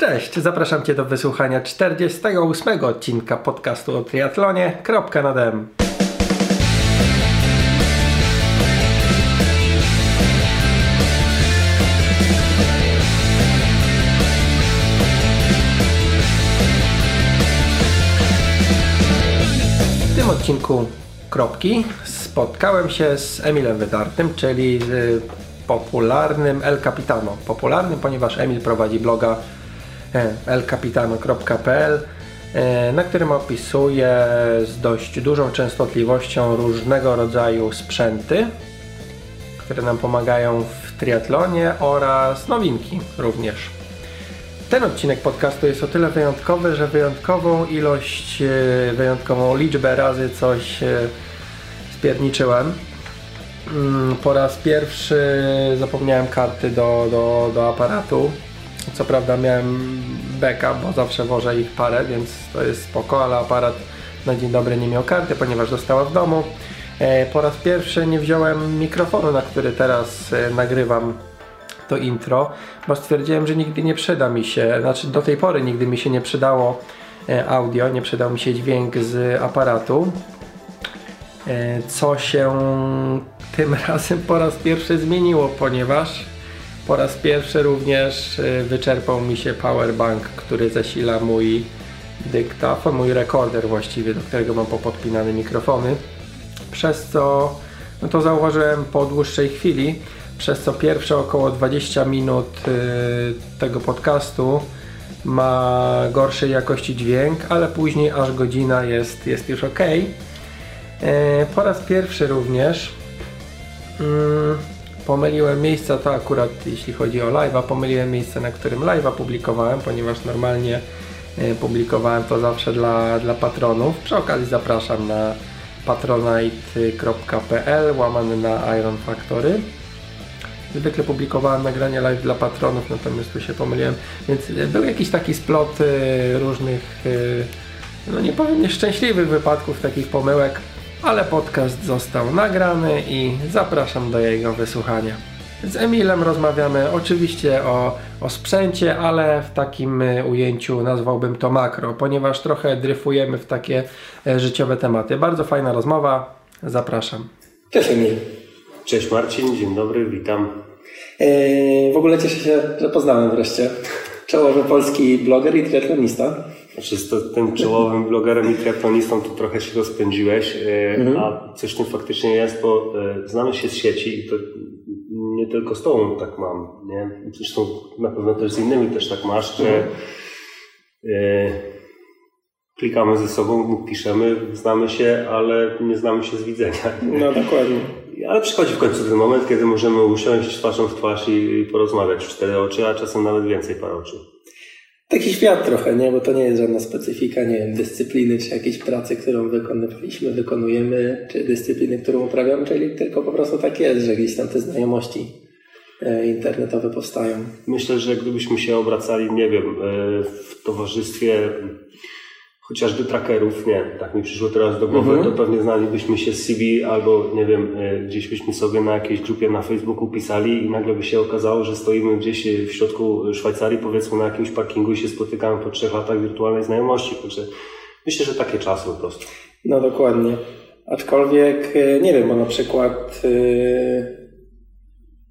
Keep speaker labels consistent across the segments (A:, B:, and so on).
A: Cześć, zapraszam Cię do wysłuchania 48 odcinka podcastu o triatlonie. Kropka na dem. W tym odcinku kropki spotkałem się z Emilem Wydartym, czyli z popularnym El Capitano. Popularnym, ponieważ Emil prowadzi bloga elcapitano.pl e, na którym opisuje z dość dużą częstotliwością różnego rodzaju sprzęty, które nam pomagają w triatlonie oraz nowinki również. Ten odcinek podcastu jest o tyle wyjątkowy, że wyjątkową ilość, e, wyjątkową liczbę razy coś e, spierniczyłem. Mm, po raz pierwszy zapomniałem karty do, do, do aparatu co prawda miałem beka, bo zawsze wożę ich parę, więc to jest spoko, ale aparat na dzień dobry nie miał karty, ponieważ została w domu. E, po raz pierwszy nie wziąłem mikrofonu, na który teraz e, nagrywam to intro, bo stwierdziłem, że nigdy nie przyda mi się, znaczy do tej pory nigdy mi się nie przydało e, audio, nie przydał mi się dźwięk z aparatu. Co się tym razem po raz pierwszy zmieniło, ponieważ po raz pierwszy również y, wyczerpał mi się powerbank, który zasila mój dyktafon, mój rekorder właściwie, do którego mam popodpinane mikrofony. Przez co, no to zauważyłem po dłuższej chwili, przez co pierwsze około 20 minut y, tego podcastu ma gorszej jakości dźwięk, ale później aż godzina jest, jest już ok. Y, po raz pierwszy również mm, Pomyliłem miejsca, to akurat jeśli chodzi o live'a, pomyliłem miejsce, na którym live'a publikowałem, ponieważ normalnie e, publikowałem to zawsze dla, dla patronów. Przy okazji zapraszam na patronite.pl łamany na Iron Factory. Zwykle publikowałem nagrania live dla patronów, natomiast tu się pomyliłem. Więc e, był jakiś taki splot e, różnych, no nie powiem nieszczęśliwych wypadków, takich pomyłek ale podcast został nagrany i zapraszam do jego wysłuchania. Z Emilem rozmawiamy oczywiście o, o sprzęcie, ale w takim e, ujęciu nazwałbym to makro, ponieważ trochę dryfujemy w takie e, życiowe tematy. Bardzo fajna rozmowa, zapraszam. Cześć Emil.
B: Cześć Marcin, dzień dobry, witam.
A: Eee, w ogóle cieszę się, że poznałem wreszcie czołowy polski bloger i triatlonista.
B: Znaczy z tym czołowym blogerem i triatlonistą tu trochę się rozpędziłeś, e, mhm. a coś tym faktycznie jest, bo e, znamy się z sieci i to nie tylko z tobą tak mam, nie? Zresztą na pewno też z innymi też tak masz, że mhm. E, klikamy ze sobą, piszemy, znamy się, ale nie znamy się z widzenia.
A: No dokładnie.
B: Ale przychodzi w końcu ten moment, kiedy możemy usiąść twarzą w twarz i porozmawiać w cztery oczy, a czasem nawet więcej par oczu.
A: Taki świat trochę, nie? Bo to nie jest żadna specyfika, nie wiem, dyscypliny, czy jakiejś pracy, którą wykonywaliśmy, wykonujemy, czy dyscypliny, którą uprawiamy, czyli tylko po prostu tak jest, że gdzieś tam te znajomości e, internetowe powstają.
B: Myślę, że gdybyśmy się obracali, nie wiem, e, w towarzystwie chociażby trackerów, nie, tak mi przyszło teraz do głowy, mhm. to pewnie znalibyśmy się z CV albo, nie wiem, e, gdzieś byśmy sobie na jakiejś grupie na Facebooku pisali i nagle by się okazało, że stoimy gdzieś w środku Szwajcarii, powiedzmy na jakimś parkingu i się spotykamy po trzech latach wirtualnej znajomości, także myślę, że takie czasy po prostu.
A: No dokładnie. Aczkolwiek, e, nie wiem, bo na przykład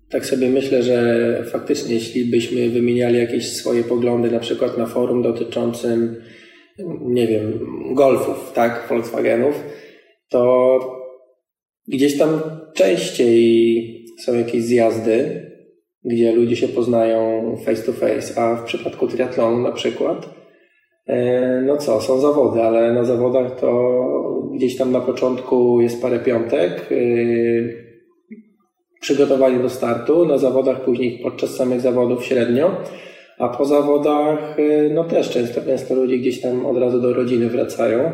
A: tak sobie myślę, że faktycznie jeśli byśmy wymieniali jakieś swoje poglądy na przykład na forum dotyczącym nie wiem, golfów, tak, Volkswagenów, to gdzieś tam częściej są jakieś zjazdy, gdzie ludzie się poznają face to face, a w przypadku triatlonu na przykład, e, no co, są zawody, ale na zawodach to gdzieś tam na początku jest parę piątek, e, przygotowanie do startu, na zawodach później podczas samych zawodów średnio, a po zawodach, y, no też często, często ludzie gdzieś tam od razu do rodziny wracają.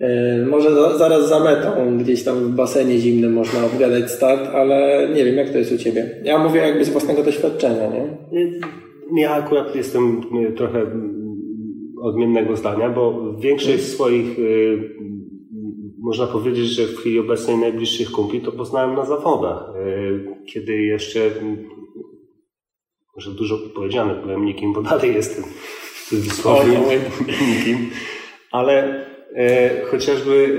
A: Y, może za, zaraz za metą, gdzieś tam w basenie zimnym można obgadać start, ale nie wiem, jak to jest u Ciebie. Ja mówię jakby z własnego doświadczenia, nie?
B: Ja akurat jestem y, trochę odmiennego zdania, bo większość swoich, można powiedzieć, że w chwili obecnej najbliższych kumpli to poznałem na zawodach. Kiedy jeszcze może dużo powiedziane, byłem nikim, bo dalej jestem w cudzysłowie nikim, ale e, chociażby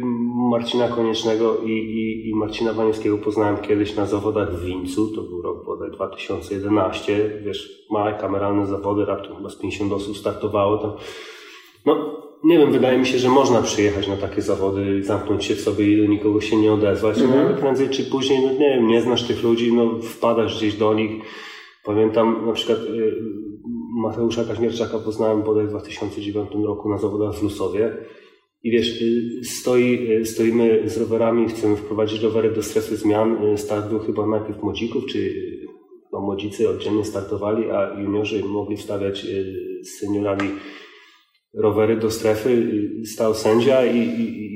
B: e, Marcina Koniecznego i, i, i Marcina Waniewskiego poznałem kiedyś na zawodach w Wińcu, to był rok bodaj 2011, wiesz, małe kameralne zawody, raptem chyba z 50 osób startowało, to no, nie wiem, wydaje mi się, że można przyjechać na takie zawody, zamknąć się w sobie i do nikogo się nie odezwać, no, ale prędzej czy później, no nie wiem, nie znasz tych ludzi, no wpadasz gdzieś do nich. Pamiętam na przykład y, Mateusza Kaźmierczaka poznałem bodaj w 2009 roku na zawodach w Lusowie. I wiesz, y, stoi, y, stoimy z rowerami, chcemy wprowadzić rowery do strefy zmian. Start był chyba najpierw młodzików, czy no, młodzicy oddzielnie startowali, a juniorzy mogli wstawiać z seniorami rowery do strefy, stał sędzia i, i, i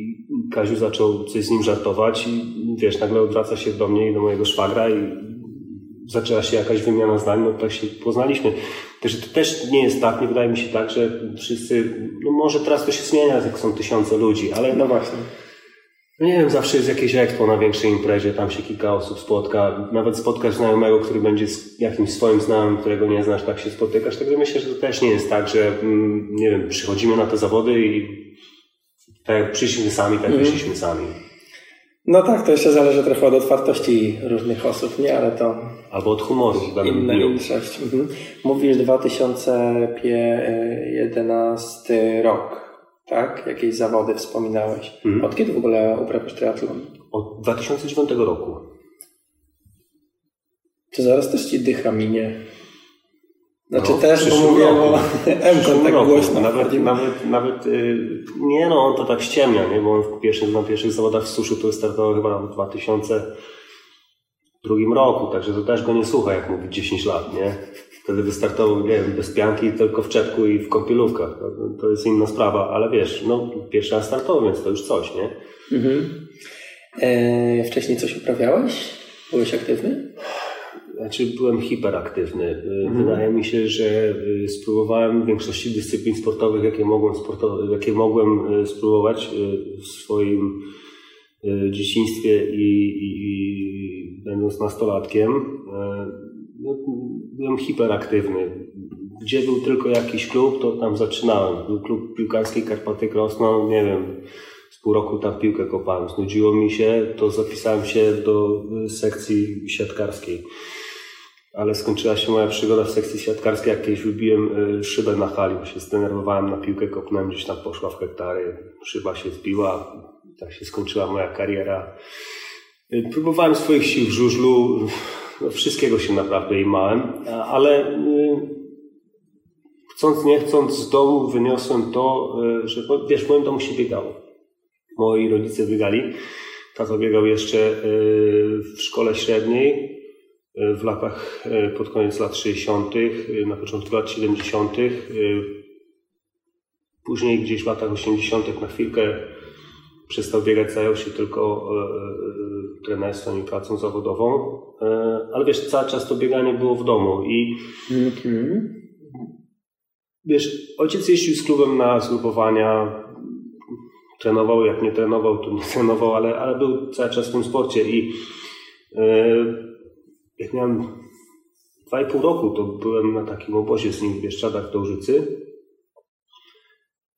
B: Kaziu zaczął coś z nim żartować i wiesz, nagle odwraca się do mnie i do mojego szwagra i zaczęła się jakaś wymiana zdań, no tak się poznaliśmy. Także to też nie jest tak, nie wydaje mi się tak, że wszyscy, no może teraz to się zmienia, jak są tysiące ludzi, ale
A: no właśnie.
B: No nie wiem, zawsze jest jakieś expo na większej imprezie, tam się kilka osób spotka, nawet spotkasz znajomego, który będzie z jakimś swoim znajomym, którego nie znasz, tak się spotykasz, także myślę, że to też nie jest tak, że mm, nie wiem, przychodzimy na te zawody i tak jak przyszliśmy sami, tak mm. wyszliśmy sami.
A: No tak, to jeszcze zależy trochę od otwartości różnych osób, nie? Ale to...
B: Albo od humoru
A: w danym Inna większość. Mhm. Mówisz 2011 rok tak? Jakieś zawody wspominałeś. Mhm. Od kiedy w ogóle uprawiasz triatlon?
B: Od 2009 roku.
A: To zaraz też ci dycha minie. Znaczy no, też, bo mówię o M tak roku. głośno.
B: Nawet, nawet, nawet yy, nie no, on to tak ściemnia, nie? bo on w pierwszych, na pierwszych zawodach w suszu to startował chyba w 2002 roku, także to też go nie słucha, jak mówi 10 lat, nie? Wtedy wystartował, nie wiem, bez pianki, tylko w czepku i w kąpielówkach. To jest inna sprawa, ale wiesz, no pierwszy raz startował, więc to już coś, nie? Mhm.
A: E, wcześniej coś uprawiałeś? Byłeś aktywny?
B: Znaczy, byłem hiperaktywny. Mhm. Wydaje mi się, że e, spróbowałem większości dyscyplin sportowych, jakie mogłem, sportow- jakie mogłem e, spróbować w swoim dzieciństwie i, i, i będąc nastolatkiem no, byłem hiperaktywny. Gdzie był tylko jakiś klub, to tam zaczynałem. Był klub piłkarski Karpaty Krosno, nie wiem, z pół roku tam piłkę kopałem. Znudziło mi się, to zapisałem się do sekcji siatkarskiej. Ale skończyła się moja przygoda w sekcji siatkarskiej, jak kiedyś wybiłem y, szybę na hali, bo się zdenerwowałem na piłkę, kopnąłem gdzieś tam poszła w hektary, szyba się zbiła, tak się skończyła moja kariera. Y, próbowałem swoich sił w żużlu, no, wszystkiego się naprawdę imałem, ale y, chcąc nie chcąc z domu wyniosłem to, że wiesz, w moim domu się biegało. Moi rodzice biegali. Tato biegał jeszcze w szkole średniej w latach, pod koniec lat 60., na początku lat 70., później gdzieś w latach 80. na chwilkę przestał biegać, zajął się tylko e, e, trenerstwem i pracą zawodową, e, ale wiesz, cały czas to bieganie było w domu i mm-hmm. wiesz, ojciec jeździł z klubem na zgrupowania, trenował, jak nie trenował, to nie trenował, ale, ale był cały czas w tym sporcie i jak miałem 2,5 roku, to byłem na takim obozie z nim w Bieszczadach do Użycy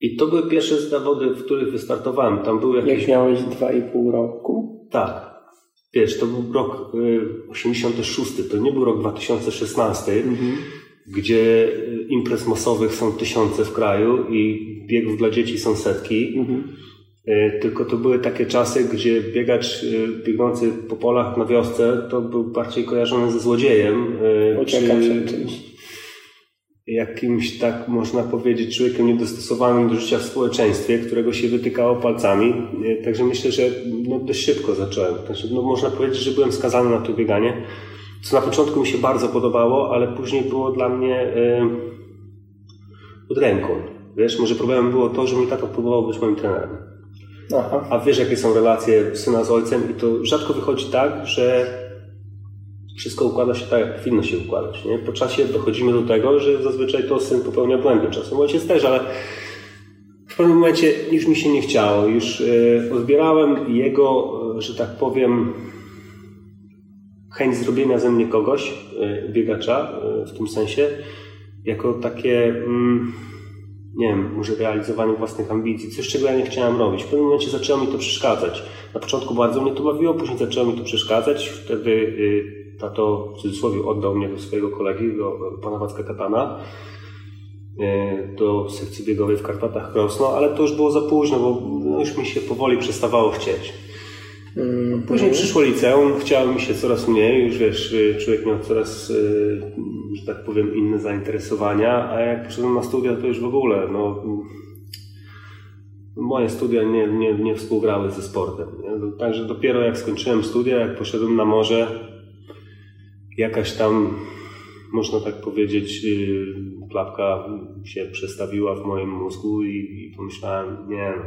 B: i to były pierwsze zawody, w których wystartowałem. Tam były
A: jakieś... Jak miałeś 2,5 roku?
B: Tak. Wiesz, to był rok 86, y, to nie był rok 2016, mhm. gdzie y, imprez masowych są tysiące w kraju i biegów dla dzieci są setki. Mhm. Y, tylko to były takie czasy, gdzie biegacz biegnący po polach na wiosce to był bardziej kojarzony ze złodziejem.
A: Uciekam czy... czymś
B: jakimś, tak można powiedzieć, człowiekiem niedostosowanym do życia w społeczeństwie, którego się wytykało palcami. Także myślę, że no, dość szybko zacząłem. Także, no, można powiedzieć, że byłem skazany na to bieganie, co na początku mi się bardzo podobało, ale później było dla mnie pod ręką. Wiesz, może problemem było to, że mój tata próbował być moim trenerem. Aha. A wiesz, jakie są relacje syna z ojcem i to rzadko wychodzi tak, że wszystko układa się tak, jak powinno się układać. Nie? Po czasie dochodzimy do tego, że zazwyczaj to syn popełnia błędy. Czasem ojciec też, ale w pewnym momencie już mi się nie chciało. Już e, odbierałem jego, e, że tak powiem, chęć zrobienia ze mnie kogoś, y, biegacza w tym sensie, jako takie, mm, nie wiem, może realizowanie własnych ambicji, coś czego ja nie chciałem robić. W pewnym momencie zaczęło mi to przeszkadzać. Na początku bardzo mnie to bawiło, później zaczęło mi to przeszkadzać. Wtedy y, tato w cudzysłowie oddał mnie do swojego kolegi, do pana Wacka Katana do sekcji biegowej w Karpatach Krosno, ale to już było za późno, bo już mi się powoli przestawało chcieć. Mm, Później przyszło liceum, chciało mi się coraz mniej, już wiesz, człowiek miał coraz, y, że tak powiem, inne zainteresowania, a jak poszedłem na studia, to już w ogóle, no, moje studia nie, nie, nie współgrały ze sportem. Nie? Także dopiero jak skończyłem studia, jak poszedłem na morze, jakaś tam, można tak powiedzieć, y, klapka się przestawiła w moim mózgu i, i pomyślałem, nie no,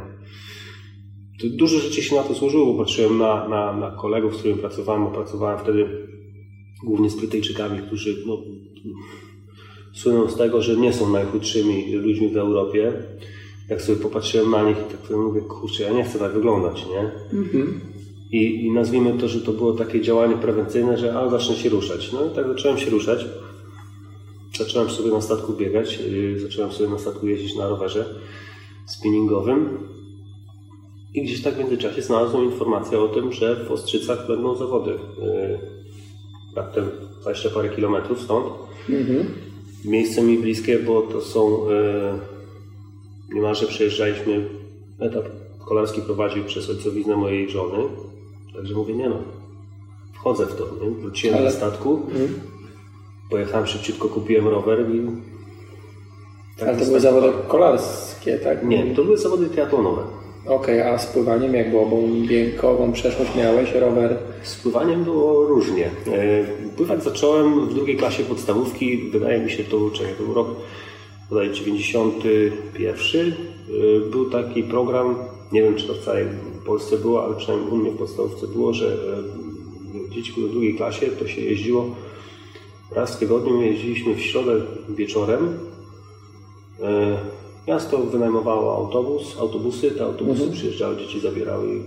B: Dużo rzeczy się na to złożyło, bo patrzyłem na, na, na kolegów, z którymi pracowałem, bo pracowałem wtedy głównie z Brytyjczykami, którzy no, słyną z tego, że nie są najchudszymi ludźmi w Europie. Jak sobie popatrzyłem na nich i tak sobie mówię, kurczę, ja nie chcę tak wyglądać, nie? Mhm. I, I nazwijmy to, że to było takie działanie prewencyjne, że a, zacznę się ruszać. No i tak zacząłem się ruszać. Zacząłem sobie na statku biegać, yy, zacząłem sobie na statku jeździć na rowerze spinningowym. I gdzieś tak w międzyczasie znalazłem informację o tym, że w Ostrzycach będą zawody. Yy, raptem 20 parę kilometrów stąd. Mhm. Miejsce mi bliskie, bo to są yy, niemalże przejeżdżaliśmy etap kolarski prowadził przez ojcowiznę mojej żony. Także mówię, nie no, wchodzę w to. Nie? Wróciłem Ale... na statku, mhm. pojechałem szybciutko, kupiłem rower i...
A: Tak Ale to były zawody kolarskie, tak?
B: Nie, to były zawody triatlonowe.
A: Okej, okay, a z pływaniem jak było? Bo przeszłość miałeś, rower?
B: Z pływaniem było różnie. E, pływać zacząłem w drugiej klasie podstawówki, wydaje mi się to, czekaj, to był rok bodaj 91. E, był taki program, nie wiem czy to w całej Polsce było, ale przynajmniej u mnie w podstawówce było, że e, dzieci były w drugiej klasie, to się jeździło raz w tygodniu, jeździliśmy w środę wieczorem Miasto wynajmowało autobus, autobusy, te autobusy mhm. przyjeżdżały, dzieci zabierały i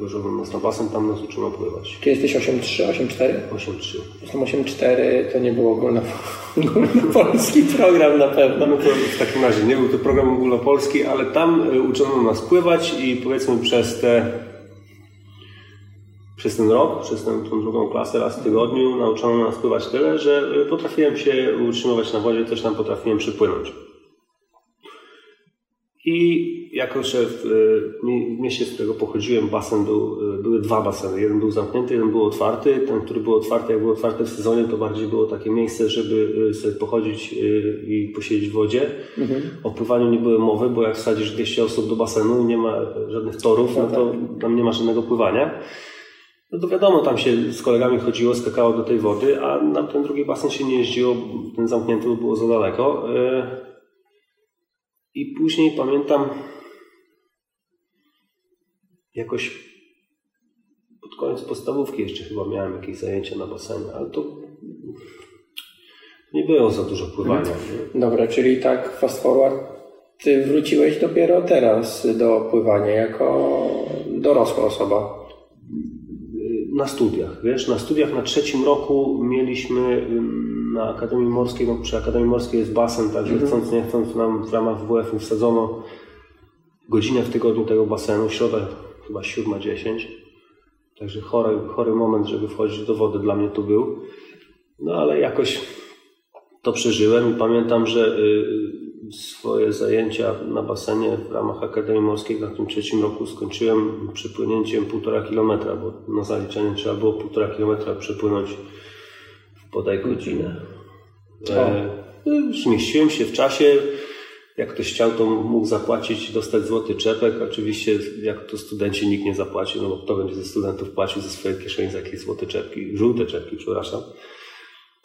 B: na basen, tam nas uczono pływać.
A: Czy jesteś 8.3, 8.4?
B: 8.3.
A: Jestem 8.4, to nie był ogólnopolski program na pewno.
B: No to w takim razie nie był to program ogólnopolski, ale tam y, uczono nas pływać i powiedzmy przez te przez ten rok, przez tę, tą drugą klasę raz w tygodniu nauczono nas pływać tyle, że y, potrafiłem się utrzymywać na wodzie, też tam potrafiłem przypłynąć. I jako, że w, w mieście, z którego pochodziłem, basen był, były dwa baseny. Jeden był zamknięty, jeden był otwarty. Ten, który był otwarty, jak był otwarty w sezonie, to bardziej było takie miejsce, żeby y, sobie pochodzić y, i posiedzieć w wodzie. Mhm. O pływaniu nie było mowy, bo jak wsadzisz 200 osób do basenu i nie ma żadnych torów, no to tak. tam nie ma żadnego pływania. No to wiadomo, tam się z kolegami chodziło, skakało do tej wody, a na ten drugi basen się nie jeździło, ten zamknięty było za daleko. I później pamiętam jakoś pod koniec podstawówki jeszcze chyba miałem jakieś zajęcia na basenie, ale to nie było za dużo pływania.
A: Mhm. Dobra, czyli tak fast forward, ty wróciłeś dopiero teraz do pływania jako dorosła osoba.
B: Na studiach, wiesz, na studiach na trzecim roku mieliśmy na Akademii Morskiej, no przy Akademii Morskiej jest basen, także -hmm. chcąc nie chcąc nam w ramach WF-u wsadzono godzinę w tygodniu tego basenu, środa chyba 7.10. Także chory, chory moment, żeby wchodzić do wody dla mnie to był. No ale jakoś to przeżyłem i pamiętam, że y, swoje zajęcia na basenie w ramach Akademii Morskiej na tym trzecim roku skończyłem przepłynięciem półtora kilometra, bo na zaliczenie trzeba było półtora kilometra przepłynąć podaj godzinę. E, zmieściłem się w czasie. Jak ktoś chciał, to mógł zapłacić, dostać złoty czepek. Oczywiście, jak to studenci nikt nie zapłaci, no bo kto będzie ze studentów płacił ze swojej kieszeni za jakieś złote czepki, żółte czepki, przepraszam.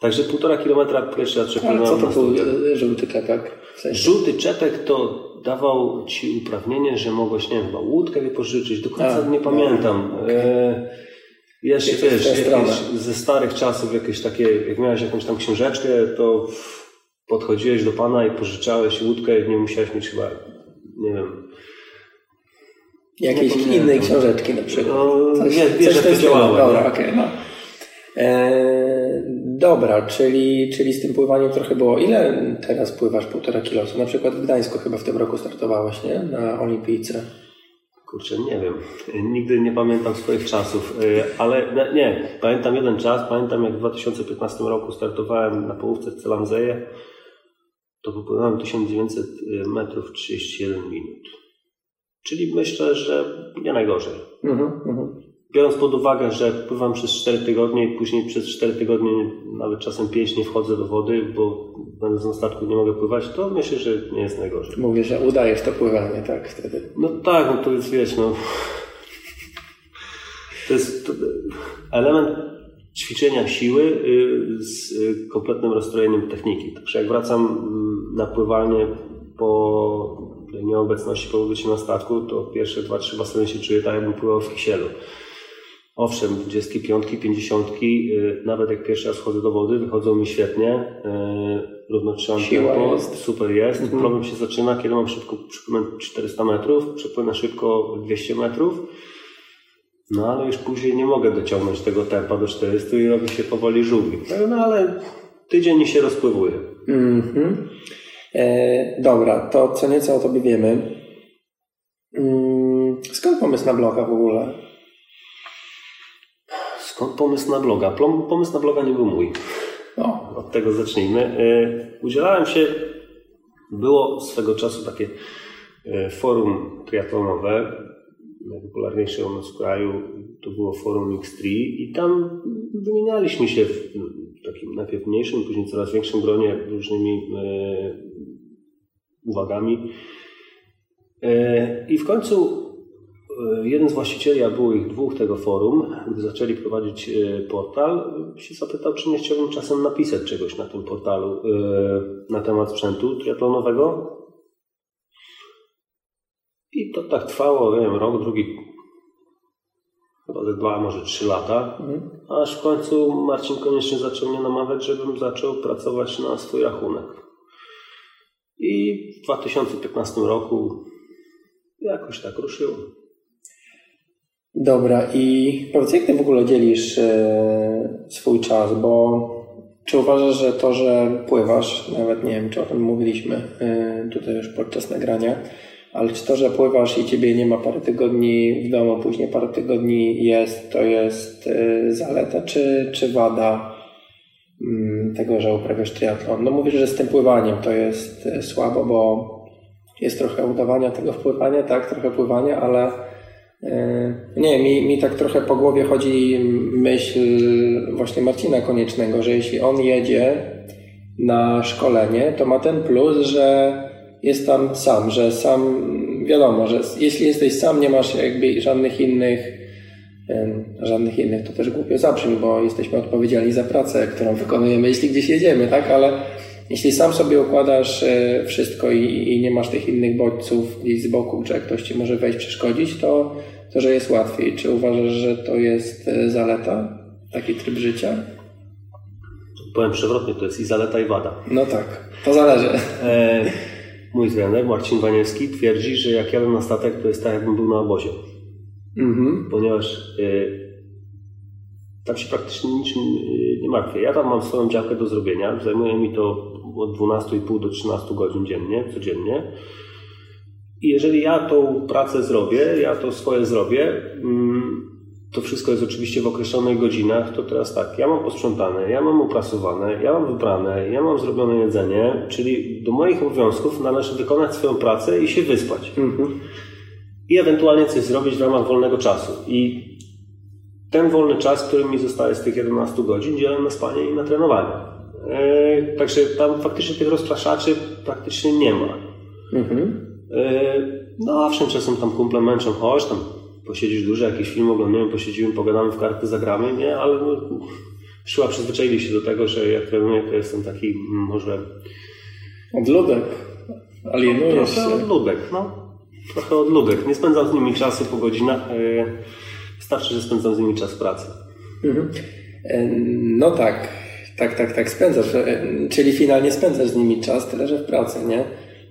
B: Także półtora kilometra pierwszy raz
A: przepłynąłem. Ale co to był żółty czepek?
B: W sensie? Żółty czepek to dawał ci uprawnienie, że mogłeś, nie wiem, łódkę wypożyczyć, do końca A, nie no, pamiętam. Okay. E, jeszcze wiesz, jakieś, ze starych czasów jakieś takie, jak miałeś jakąś tam książeczkę, to podchodziłeś do pana i pożyczałeś łódkę i nie musiałeś mieć chyba, nie wiem...
A: Jakiejś innej książeczki na przykład.
B: No, coś, nie, wiesz, coś jak to działało.
A: Dobra, okay, no. E, dobra, czyli, czyli z tym pływaniem trochę było. Ile teraz pływasz półtora kilosu? Na przykład w Gdańsku chyba w tym roku startowałeś, nie? Na olimpijce.
B: Kurczę, nie wiem. Nigdy nie pamiętam swoich czasów, y, ale nie, pamiętam jeden czas. Pamiętam jak w 2015 roku startowałem na połówce w Celamzeje. To wypłynąłem 1900 metrów 31 minut. Czyli myślę, że nie najgorzej. Mhm, mhm. Biorąc pod uwagę, że pływam przez 4 tygodnie i później przez 4 tygodnie, nawet czasem 5 nie wchodzę do wody, bo będąc na statku nie mogę pływać, to myślę, że nie jest najgorzej.
A: Mówię, że udajesz to pływanie, tak? Wtedy.
B: No tak, no to jest, wiesz, no... To jest element ćwiczenia siły y, z y, kompletnym rozstrojeniem techniki. Także jak wracam mm, na pływanie po nieobecności po się na statku, to pierwsze dwa, trzy baseny się czuję tak, jakbym pływał w kisielu. Owszem, 25, 50, y, nawet jak pierwszy raz wchodzę do wody, wychodzą mi świetnie. Y, równo trzymam tempo, jest. super jest. Mhm. Problem się zaczyna, kiedy mam szybko przepłynąć 400 metrów, przepłynę szybko 200 metrów. No ale już później nie mogę dociągnąć tego tempa do 400 i robi się powoli żółwi. No ale tydzień się rozpływuje. Mhm.
A: E, dobra, to co nieco o tobie wiemy. Mm, skąd pomysł na bloga w ogóle?
B: Skąd pomysł na bloga? Pomysł na bloga nie był mój. No. Od tego zacznijmy. E, udzielałem się, było swego czasu takie e, forum triatlonowe, najpopularniejsze u nas w kraju, to było forum X3 i tam wymienialiśmy się w takim najpierw mniejszym, później coraz większym gronie różnymi e, uwagami. I w końcu jeden z właścicieli, a było ich dwóch tego forum, gdy zaczęli prowadzić e, portal, się zapytał, czy nie chciałbym czasem napisać czegoś na tym portalu e, na temat sprzętu triatlonowego. I to tak trwało, nie wiem, rok, drugi, chyba ze dwa, może trzy lata, mhm. aż w końcu Marcin koniecznie zaczął mnie namawiać, żebym zaczął pracować na swój rachunek. I w 2015 roku jakoś tak ruszyło.
A: Dobra, i powiedz, jak ty w ogóle dzielisz e, swój czas, bo czy uważasz, że to, że pływasz, nawet nie wiem, czy o tym mówiliśmy e, tutaj już podczas nagrania, ale czy to, że pływasz i ciebie nie ma parę tygodni w domu, później parę tygodni jest, to jest e, zaleta czy, czy wada mm, tego, że uprawiasz triatlon? No mówisz, że z tym pływaniem to jest słabo, bo jest trochę udawania tego wpływania, tak, trochę pływania, ale nie, mi, mi tak trochę po głowie chodzi myśl właśnie Marcina Koniecznego, że jeśli on jedzie na szkolenie, to ma ten plus, że jest tam sam, że sam wiadomo, że jeśli jesteś sam, nie masz jakby żadnych innych żadnych innych, to też głupio zabrzmi, bo jesteśmy odpowiedzialni za pracę, którą wykonujemy, jeśli gdzieś jedziemy, tak? Ale jeśli sam sobie układasz e, wszystko i, i nie masz tych innych bodźców gdzieś z boku, że ktoś ci może wejść, przeszkodzić, to to, że jest łatwiej. Czy uważasz, że to jest e, zaleta, taki tryb życia?
B: Powiem przewrotnie, to jest i zaleta, i wada.
A: No tak, to zależy. E,
B: mój trener Marcin Waniewski twierdzi, że jak jadę na statek, to jest tak, jakbym był na obozie. Mhm. Ponieważ e, tam się praktycznie niczym e, nie martwię. Ja tam mam swoją działkę do zrobienia. Zajmuje mi to od 12,5 do 13 godzin dziennie, codziennie. I jeżeli ja tą pracę zrobię, ja to swoje zrobię, mm, to wszystko jest oczywiście w określonych godzinach, to teraz tak, ja mam posprzątane, ja mam uprasowane, ja mam wybrane, ja mam zrobione jedzenie, czyli do moich obowiązków należy wykonać swoją pracę i się wyspać. Mhm. I ewentualnie coś zrobić w ramach wolnego czasu. I ten wolny czas, który mi zostaje z tych 11 godzin, dzielę na spanie i na trenowanie. Yy, także tam faktycznie tych rozpraszaczy praktycznie nie ma. Mhm. E, no owszem, czasem tam kumple męczą, chodź tam, posiedzisz dużo, jakiś film oglądamy, posiedzimy, pogadamy w karty, zagramy, nie? Ale no, chyba przyzwyczaili się do tego, że jak trenuję, to jestem taki może...
A: Odludek. Alienujesz
B: no, trochę się. odludek, no. Trochę odludek. Nie spędzam z nimi czasu po godzinach. E, wystarczy, że spędzam z nimi czas w pracy. Mhm.
A: E, no tak, tak, tak, tak spędzasz. Czyli finalnie spędzasz z nimi czas, tyle że w pracy, nie?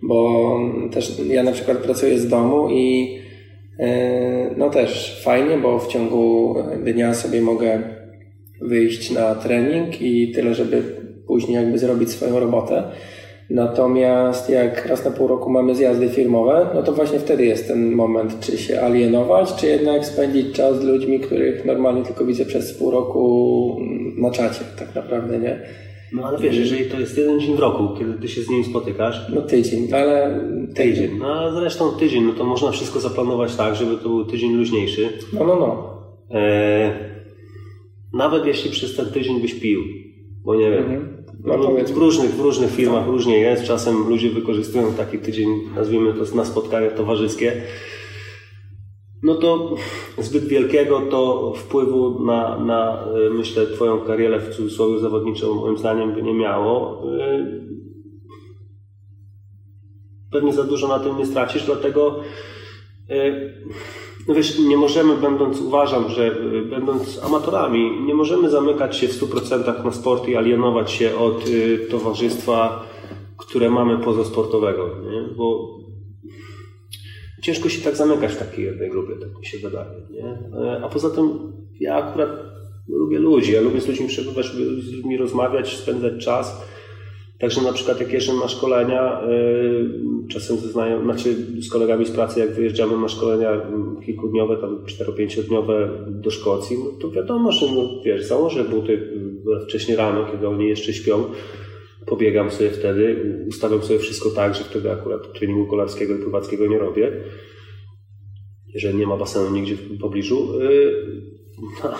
A: Bo też ja na przykład pracuję z domu i e, no też fajnie, bo w ciągu dnia sobie mogę wyjść na trening i tyle, żeby później jakby zrobić swoją robotę. Natomiast jak raz na pół roku mamy zjazdy firmowe, no to właśnie wtedy jest ten moment, czy się alienować, czy jednak spędzić czas z ludźmi, których normalnie tylko widzę przez pół roku na czacie, tak naprawdę, nie?
B: No ale wiesz, jeżeli to jest jeden dzień w roku, kiedy ty się z nimi spotykasz.
A: No tydzień, ale
B: tydzień. No a zresztą tydzień, no to można wszystko zaplanować tak, żeby to był tydzień luźniejszy.
A: No, no, no. E,
B: nawet jeśli przez ten tydzień byś pił, bo nie wiem. Mhm. No, w, różnych, w różnych firmach różnie jest. Czasem ludzie wykorzystują taki tydzień, nazwijmy to na spotkania towarzyskie. No to zbyt wielkiego to wpływu na, na myślę, Twoją karierę w cudzysłowie zawodniczą moim zdaniem by nie miało. Pewnie za dużo na tym nie stracisz, dlatego no wiesz, nie możemy, będąc, uważam, że y, będąc amatorami, nie możemy zamykać się w 100% na sport i alienować się od y, towarzystwa, które mamy pozasportowego, nie? bo ciężko się tak zamykać w takiej jednej grupie, tak mi się wydaje. Nie? E, a poza tym ja akurat lubię ludzi, ja lubię z ludźmi przebywać, lubię z ludźmi rozmawiać, spędzać czas Także na przykład jak jeżdżę na szkolenia, y, czasem ze znajom, znaczy z kolegami z pracy, jak wyjeżdżamy na szkolenia mm, kilkudniowe, tam 4-5-dniowe do Szkocji, no to wiadomo, że no, wiesz, założę buty y, wcześniej rano, kiedy oni jeszcze śpią, pobiegam sobie wtedy, ustawiam sobie wszystko tak, że wtedy akurat treningu kolarskiego i pływackiego nie robię, jeżeli nie ma basenu nigdzie w pobliżu. Y,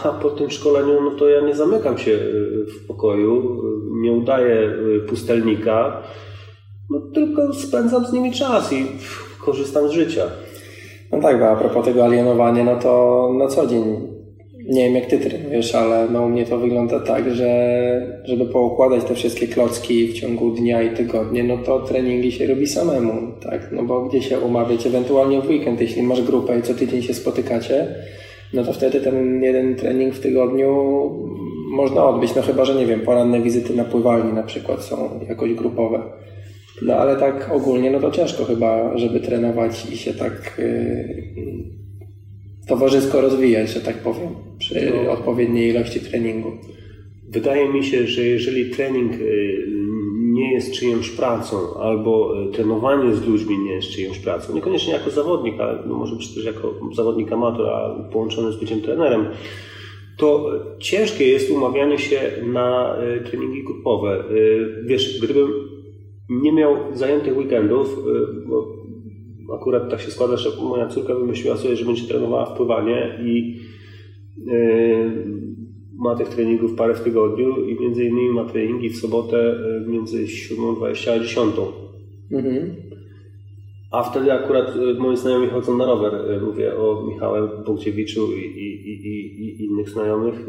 B: a po tym szkoleniu, no to ja nie zamykam się y, w pokoju, y, nie udaję pustelnika, no tylko spędzam z nimi czas i korzystam z życia.
A: No tak, a propos tego alienowania, no to na co dzień, nie wiem jak ty trenujesz, ale no u mnie to wygląda tak, że żeby poukładać te wszystkie klocki w ciągu dnia i tygodnia, no to treningi się robi samemu, tak, no bo gdzie się umawiać, ewentualnie w weekend, jeśli masz grupę i co tydzień się spotykacie, no to wtedy ten jeden trening w tygodniu można odbyć, no chyba, że nie wiem, poranne wizyty na pływalni na przykład są jakoś grupowe. No ale tak ogólnie, no to ciężko chyba, żeby trenować i się tak yy, towarzysko rozwijać, że tak powiem, przy no. odpowiedniej ilości treningu.
B: Wydaje mi się, że jeżeli trening y, nie jest czyjąś pracą, albo e, trenowanie z ludźmi nie jest czyjąś pracą, niekoniecznie jako zawodnik, ale no może być też jako zawodnik amator, a połączony z byciem trenerem, to ciężkie jest umawianie się na treningi grupowe. Wiesz, gdybym nie miał zajętych weekendów, bo akurat tak się składa, że moja córka wymyśliła sobie, że będzie trenowała wpływanie i ma tych treningów parę w tygodniu i między innymi ma treningi w sobotę e, między 7.20 a 10. Mhm. A wtedy akurat e, moi znajomi chodzą na rower. E, mówię o Michałem Bogdziewiczu i, i, i, i innych znajomych.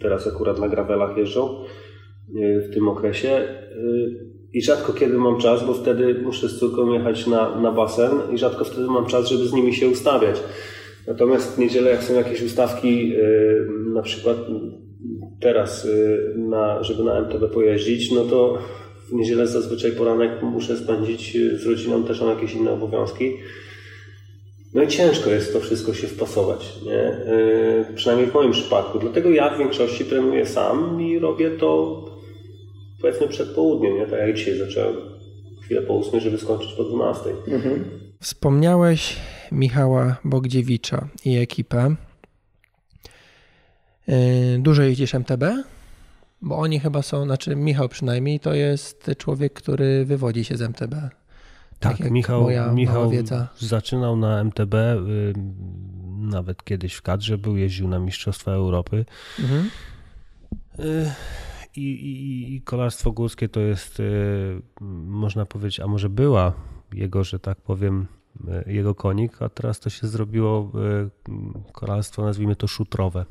B: Teraz akurat na gravelach jeżdżą w tym okresie. I rzadko kiedy mam czas, bo wtedy muszę z córką jechać na, na basen i rzadko wtedy mam czas, żeby z nimi się ustawiać. Natomiast w niedzielę, jak są jakieś ustawki, y, na przykład teraz, y, na, żeby na MTB pojeździć, no to w niedzielę zazwyczaj poranek muszę spędzić y, z rodziną, też mam jakieś inne obowiązki. No i ciężko jest to wszystko się wpasować, nie? przynajmniej w moim przypadku. Dlatego ja w większości trenuję sam i robię to powiedzmy przed południem, nie? tak jak dzisiaj zacząłem chwilę po ósmej, żeby skończyć po dwunastej. Mhm.
A: Wspomniałeś Michała Bogdziewicza i ekipę. Yy, dużo jeździsz MTB? Bo oni chyba są, znaczy Michał przynajmniej, to jest człowiek, który wywodzi się z MTB.
C: Tak, tak Michał, moja, Michał wiedza. zaczynał na MTB, yy, nawet kiedyś w kadrze był, jeździł na Mistrzostwa Europy. Mhm. Yy, I, i, I kolarstwo górskie to jest, yy, można powiedzieć, a może była jego, że tak powiem, E, jego konik, a teraz to się zrobiło e, koralstwo, nazwijmy to szutrowe.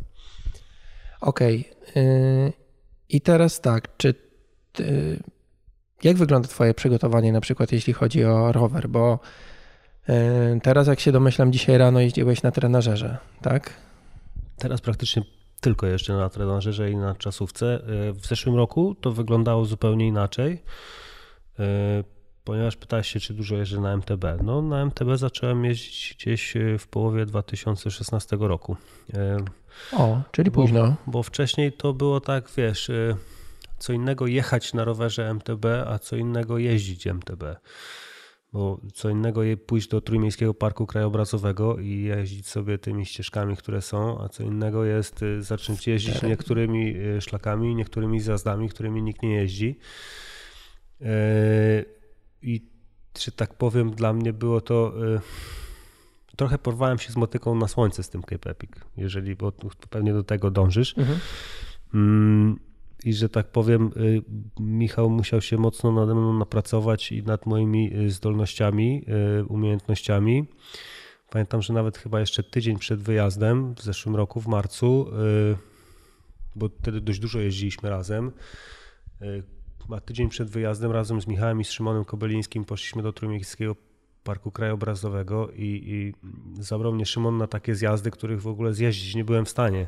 A: Okej. Okay. I teraz tak, czy ty, jak wygląda Twoje przygotowanie, na przykład jeśli chodzi o rower? Bo e, teraz, jak się domyślam, dzisiaj rano jeździłeś na trenażerze, tak?
C: Teraz praktycznie tylko jeszcze na trenażerze i na czasówce. W zeszłym roku to wyglądało zupełnie inaczej ponieważ pytałeś się, czy dużo jeżdżę na MTB. No, na MTB zacząłem jeździć gdzieś e, w połowie 2016 roku. E,
A: O, czyli późno.
B: Bo, bo wcześniej to było tak, wiesz, co innego jechać na rowerze MTB, a co innego jeździć MTB. Bo co innego je pójść do Trójmiejskiego Parku Krajobrazowego i jeździć sobie tymi ścieżkami, które są, a co innego jest y, zacząć jeździć niektórymi y, szlakami, niektórymi zjazdami, którymi nikt nie jeździ. I że tak powiem, dla mnie było to trochę porwałem się z motyką na słońce z tym Cape Epic, jeżeli, bo pewnie do tego dążysz. Mhm. I że tak powiem, y, Michał musiał się mocno nade mną napracować i nad moimi y, zdolnościami, y, umiejętnościami. Pamiętam, że nawet chyba jeszcze tydzień przed wyjazdem w zeszłym roku, w marcu, bo wtedy dość dużo jeździliśmy razem. A tydzień przed wyjazdem razem z Michałem i z Szymonem Kobelińskim poszliśmy do Trójmiejskiego Parku Krajobrazowego i, i zabrał mnie Szymon na takie zjazdy, których w ogóle zjeździć nie byłem w stanie.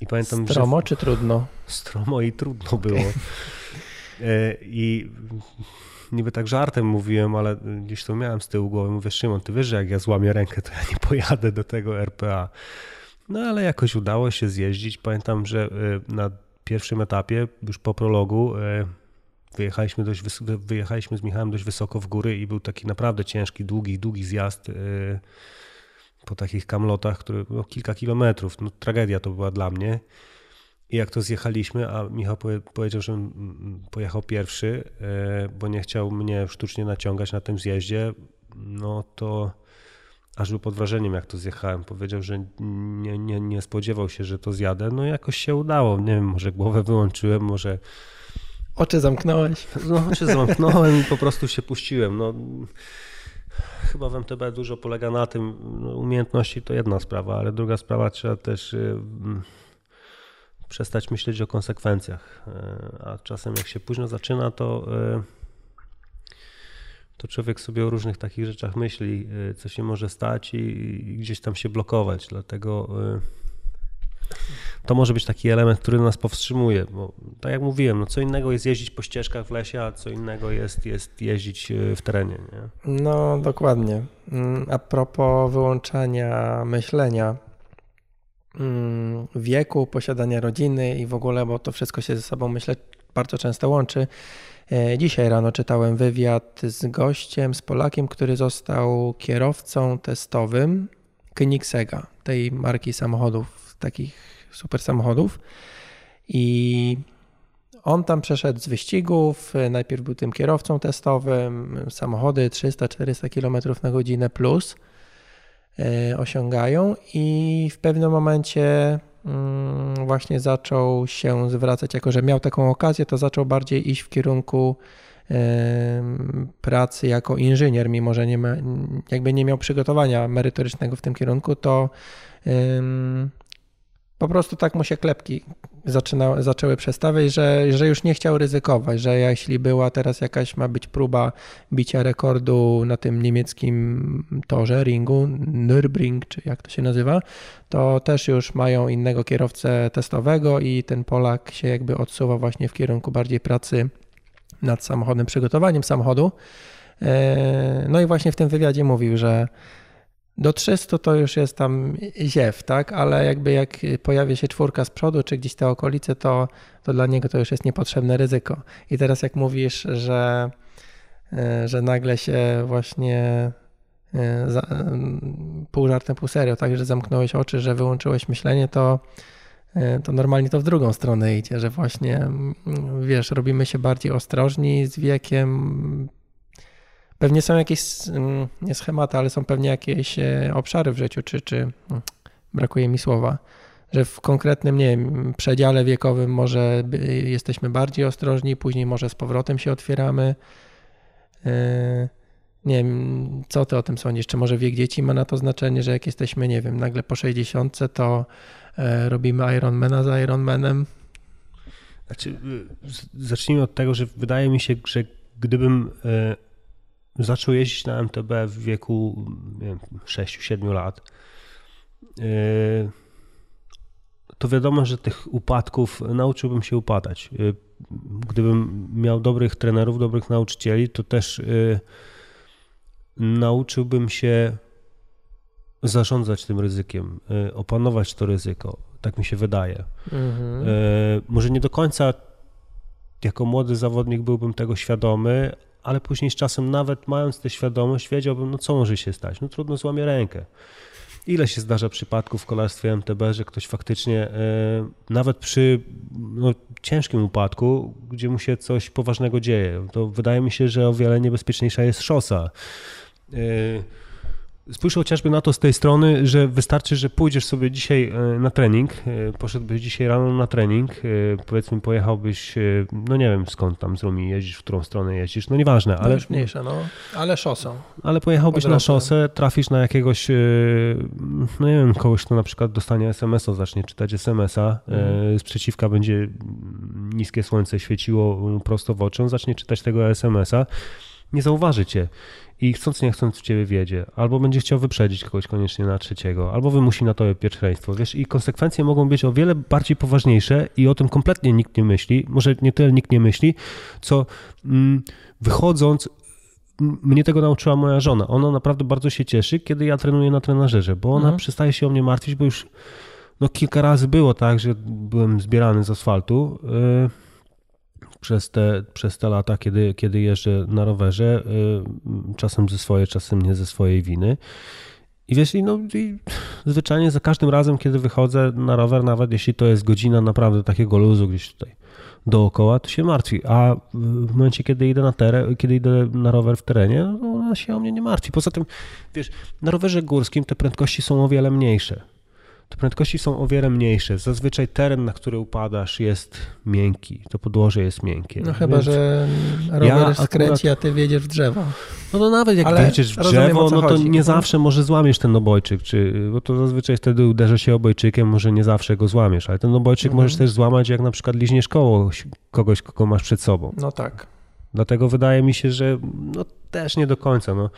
A: I pamiętam, Stromo że... czy trudno?
B: Stromo i trudno było. E, I niby tak żartem mówiłem, ale gdzieś to miałem z tyłu głowy. Mówię, Szymon, ty wiesz, że jak ja złamię rękę, to ja nie pojadę do tego RPA. No ale jakoś udało się zjeździć. Pamiętam, że e, na pierwszym etapie, już po prologu, e, Wyjechaliśmy, dość wyjechaliśmy z Michałem dość wysoko w góry i był taki naprawdę ciężki, długi, długi zjazd po takich kamlotach, które no, kilka kilometrów. No, tragedia to była dla mnie. I jak to zjechaliśmy, a Michał powiedział, że pojechał pierwszy, y, bo nie chciał mnie sztucznie naciągać na tym zjeździe, no to aż był pod wrażeniem, jak to zjechałem. Powiedział, że nie, nie, nie spodziewał się, że to zjadę. No jakoś się udało. Nie wiem, może głowę wyłączyłem, może
A: Oczy zamknąłeś?
B: No, oczy zamknąłem i po prostu się puściłem. No, chyba w MTB dużo polega na tym, no, umiejętności to jedna sprawa, ale druga sprawa trzeba też y, przestać myśleć o konsekwencjach. Y, a czasem jak się późno zaczyna, to, y, to człowiek sobie o różnych takich rzeczach myśli, co się może stać i, i gdzieś tam się blokować. Dlatego to może być taki element, który nas powstrzymuje, bo tak jak mówiłem, no co innego jest jeździć po ścieżkach w lesie, a co innego jest, jest jeździć e, w terenie. Nie?
A: No dokładnie. Mm, a propos wyłączania myślenia, mm, wieku, posiadania rodziny i w ogóle, bo to wszystko się ze sobą myślę bardzo często łączy. E, dzisiaj rano czytałem wywiad z gościem, z Polakiem, który został kierowcą testowym Koenigsegga, tej marki samochodów takich super samochodów. I on tam przeszedł z wyścigów, najpierw był tym kierowcą testowym, samochody 300-400 km na godzinę plus e, osiągają i w pewnym momencie mm, właśnie zaczął się zwracać, jako że miał taką okazję, to zaczął bardziej iść w kierunku pracy jako inżynier, mimo że nie ma, jakby nie miał przygotowania merytorycznego w tym kierunku, to po prostu tak mu się klepki zaczyna, zaczęły przestawiać, że, że już nie chciał ryzykować, że jeśli była teraz jakaś ma być próba bicia rekordu na tym niemieckim torze, ringu, Nürburgring, czy jak to się nazywa, to też już mają innego kierowcę testowego i ten Polak się jakby odsuwa właśnie w kierunku bardziej pracy nad samochodem, przygotowaniem samochodu. E, no i właśnie w tym wywiadzie mówił, że do 300 to już jest tam ziew, tak? Ale jakby jak pojawia się czwórka z przodu, czy gdzieś te okolice, to, to dla niego to już jest niepotrzebne ryzyko. I teraz jak mówisz, że, e, że nagle się właśnie e, za, pół żartem, pół serio, tak, że zamknąłeś oczy, że wyłączyłeś myślenie, to, e, to normalnie to w drugą stronę idzie, że właśnie, wiesz, robimy się bardziej ostrożni z wiekiem, Pewnie są jakieś, mm, nie schematy, ale są pewnie jakieś e, obszary w życiu, czy, czy mm, brakuje mi słowa, że w konkretnym, nie wiem, przedziale wiekowym może jesteśmy bardziej ostrożni, później może z powrotem się otwieramy. E, nie wiem, co ty o tym sądzisz? Czy może wiek dzieci ma na to znaczenie, że jak jesteśmy, nie wiem, nagle po 60, to e, robimy Ironmana z Ironmanem?
B: Znaczy, zacznijmy od tego, że wydaje mi się, że gdybym zaczął jeździć na MTB w wieku 6-7 lat, yy, to wiadomo, że tych upadków nauczyłbym się upadać. Yy, gdybym miał dobrych trenerów, dobrych nauczycieli, to też yy, nauczyłbym się zarządzać tym ryzykiem, opanować to ryzyko. Tak mi się wydaje. Mhm. Może nie do końca jako młody zawodnik byłbym tego świadomy, ale później z czasem, nawet mając tę świadomość, wiedziałbym, no co może się stać. No trudno, złamie rękę. Ile się zdarza przypadków w kolarstwie MTB, że ktoś faktycznie, nawet przy no, ciężkim upadku, gdzie mu się coś poważnego dzieje, to wydaje mi się, że o wiele niebezpieczniejsza jest szosa. Spójrz chociażby na to z tej strony, że wystarczy, że pójdziesz sobie dzisiaj e, na trening, e, poszedłbyś dzisiaj rano na trening, e, powiedzmy pojechałbyś, no nie wiem skąd tam z Rumi jeździsz, w którą stronę jeździsz, no nieważne,
A: no ale... już mniejsze, no, ale szosą.
B: Ale pojechałbyś na szosę, trafisz na jakiegoś, no nie wiem, kogoś, kto na przykład dostanie SMS-a, zacznie czytać SMS-a, mhm. z przeciwka będzie niskie słońce świeciło prosto w oczy, on zacznie czytać tego SMS-a, nie zauważy cię i chcąc nie chcąc w ciebie wiedzie, albo będzie chciał wyprzedzić kogoś koniecznie na trzeciego, albo wymusi na tobie pierwszeństwo, wiesz, i konsekwencje mogą być o wiele bardziej poważniejsze i o tym kompletnie nikt nie myśli, może nie tyle nikt nie myśli, co mm, wychodząc mnie tego nauczyła moja żona. Ona naprawdę bardzo się cieszy, kiedy ja trenuję na trenażerze, bo ona mhm. przestaje się o mnie martwić, bo już no, kilka razy było tak, że byłem zbierany z asfaltu. Yy, przez te, przez te lata, kiedy, kiedy jeżdżę na rowerze, y, czasem ze swojej, czasem nie ze swojej winy. I wiesz, i no, i zwyczajnie za każdym razem, kiedy wychodzę na rower, nawet jeśli to jest godzina naprawdę takiego luzu gdzieś tutaj dookoła, to się martwi. A w momencie, kiedy idę na teren, kiedy idę na rower w terenie, no ona się o mnie nie martwi. Poza tym, wiesz, na rowerze górskim te prędkości są o wiele mniejsze te prędkości są o wiele mniejsze. Zazwyczaj teren, na który upadasz, jest miękki. To podłoże jest miękkie.
A: No chyba, Więc że rower ja skręci, akurat... a ty wiedziesz w drzewo.
B: No to nawet jak Ale w drzewo, no to chodzi. nie zawsze może złamiesz ten obojczyk, czy, bo to zazwyczaj wtedy uderza się obojczykiem, może nie zawsze go złamiesz, ale ten obojczyk mhm. możesz też złamać, jak na przykład liźniesz koło kogoś, kogo masz przed sobą.
A: No tak.
B: Dlatego wydaje mi się, że no, też nie do końca. No.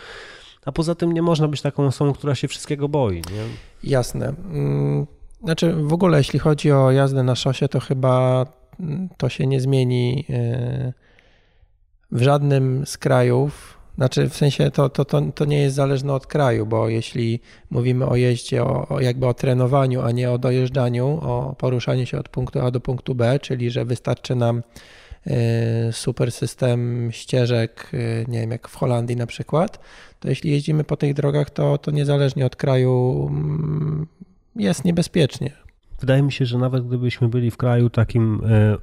B: A poza tym nie można być taką osobą, która się wszystkiego boi. Nie?
A: Jasne. Mm, znaczy w ogóle jeśli chodzi o jazdę na szosie, to chyba mm, to się nie zmieni e, w żadnym z krajów. Znaczy w sensie to, to, to, to nie jest zależne od kraju, bo jeśli mówimy o jeździe, o, o jakby o trenowaniu, a nie o dojeżdżaniu, o poruszaniu się od punktu A do punktu B, czyli że wystarczy nam e, super system ścieżek, e, nie wiem, jak w Holandii na przykład, to jeśli jeździmy po tych drogach, to, to niezależnie od kraju mm, jest niebezpiecznie.
B: Wydaje mi się, że nawet gdybyśmy byli w kraju takim e,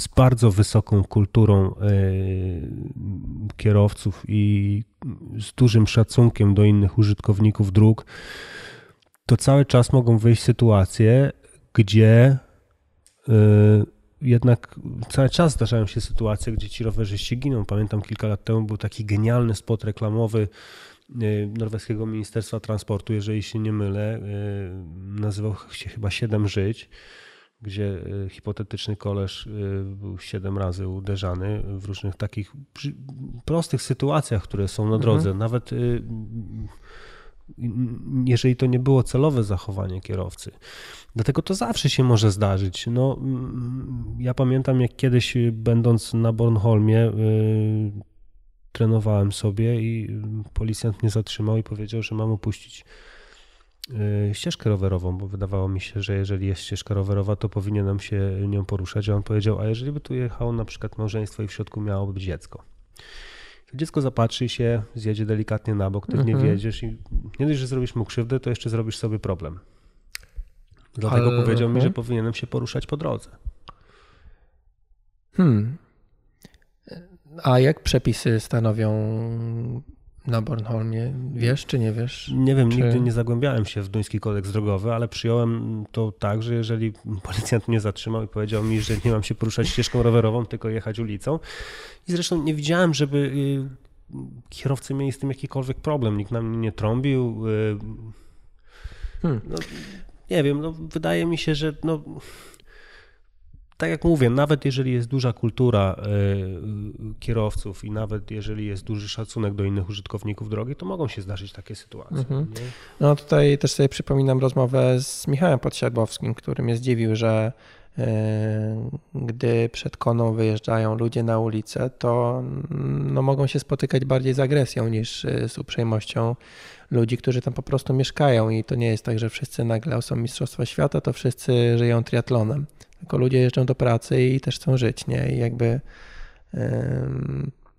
B: z bardzo wysoką kulturą e, kierowców i z dużym szacunkiem do innych użytkowników dróg, to cały czas mogą wyjść sytuacje, gdzie e, jednak cały czas zdarzają się sytuacje, gdzie ci rowerzyści giną. Pamiętam kilka lat temu był taki genialny spot reklamowy y, norweskiego Ministerstwa Transportu, jeżeli się nie mylę. Y, nazywał się chyba Siedem Żyć, gdzie y, hipotetyczny koleż był siedem razy uderzany w różnych takich prostych sytuacjach, które są na drodze. Mhm. Nawet jeżeli to nie było celowe zachowanie kierowcy. Dlatego to zawsze się może zdarzyć. No, mm, ja pamiętam, jak kiedyś będąc na Bornholmie, yy, trenowałem sobie i policjant mnie zatrzymał i powiedział, że mam opuścić yy, ścieżkę rowerową, bo wydawało mi się, że jeżeli jest ścieżka rowerowa, to powinienem się nią poruszać. A on powiedział, a jeżeli by tu jechało na przykład małżeństwo i w środku miało być dziecko? Dziecko zapatrzy się, zjedzie delikatnie na bok, ty mhm. nie wiedziesz i nie dość, że zrobisz mu krzywdę, to jeszcze zrobisz sobie problem. Dlatego Ale... powiedział mi, że powinienem się poruszać po drodze.
A: Hmm. A jak przepisy stanowią na Bornholmie? Wiesz czy nie wiesz?
B: Nie wiem,
A: czy...
B: nigdy nie zagłębiałem się w duński kodeks drogowy, ale przyjąłem to tak, że jeżeli policjant mnie zatrzymał i powiedział mi, że nie mam się poruszać ścieżką rowerową, tylko jechać ulicą. I zresztą nie widziałem, żeby y, kierowcy mieli z tym jakikolwiek problem. Nikt nam nie trąbił. Y, hmm. No, nie wiem, no, wydaje mi się, że no, tak jak mówię, nawet jeżeli jest duża kultura y, kierowców i nawet jeżeli jest duży szacunek do innych użytkowników drogi, to mogą się zdarzyć takie sytuacje. Mhm.
A: No tutaj też sobie przypominam rozmowę z Michałem Podsiadłowskim, który mnie zdziwił, że gdy przed koną wyjeżdżają ludzie na ulicę, to no, mogą się spotykać bardziej z agresją niż z uprzejmością ludzi, którzy tam po prostu mieszkają i to nie jest tak, że wszyscy nagle są Mistrzostwa Świata, to wszyscy żyją triatlonem. Tylko ludzie jeżdżą do pracy i też chcą żyć, nie? I jakby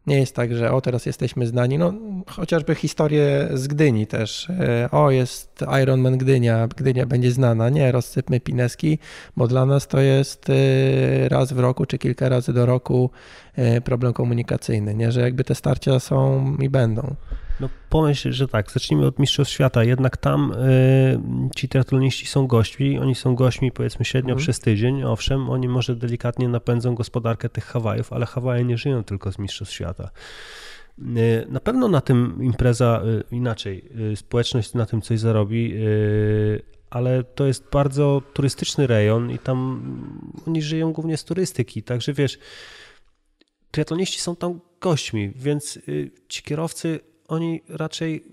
A: nie jest tak, że o teraz jesteśmy znani. No, chociażby historię z Gdyni też. E, o, jest Ironman Gdynia, Gdynia będzie znana. Nie, rozsypmy Pineski, bo dla nas to jest e, raz w roku czy kilka razy do roku e, problem komunikacyjny, nie? że jakby te starcia są i będą.
B: No pomyśl, że tak, zacznijmy od Mistrzostw Świata. Jednak tam y, ci triatloniści są gośćmi, oni są gośćmi powiedzmy średnio mhm. przez tydzień. Owszem, oni może delikatnie napędzą gospodarkę tych Hawajów, ale Hawaje nie żyją tylko z Mistrzostw Świata. Y, na pewno na tym impreza y, inaczej, y, społeczność na tym coś zarobi, ale to jest bardzo turystyczny rejon i tam oni żyją głównie z turystyki, także wiesz, triatloniści są tam gośćmi, więc ci kierowcy oni raczej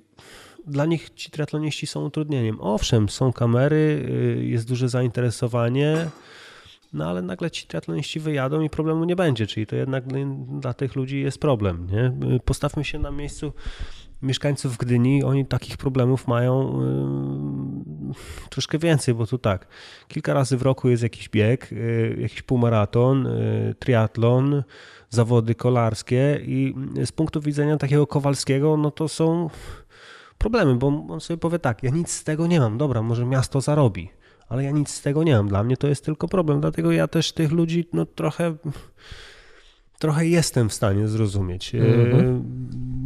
B: dla nich ci triatloniści są utrudnieniem. Owszem, są kamery, y, jest duże zainteresowanie, no ale nagle ci triatloniści wyjadą i problemu nie będzie, czyli to jednak dla tych ludzi jest problem. Nie? Y, postawmy się na miejscu mieszkańców Gdyni, oni takich problemów mają yy, troszkę więcej, bo tu tak, kilka razy w roku jest jakiś bieg, jakiś półmaraton, triatlon, zawody kolarskie i z punktu widzenia takiego Kowalskiego, no to są problemy, bo on sobie powie tak, ja nic z tego nie mam, dobra, może miasto zarobi, ale ja nic z tego nie mam, dla mnie to jest tylko problem, dlatego ja też tych ludzi no trochę trochę jestem w stanie zrozumieć. Mm-hmm.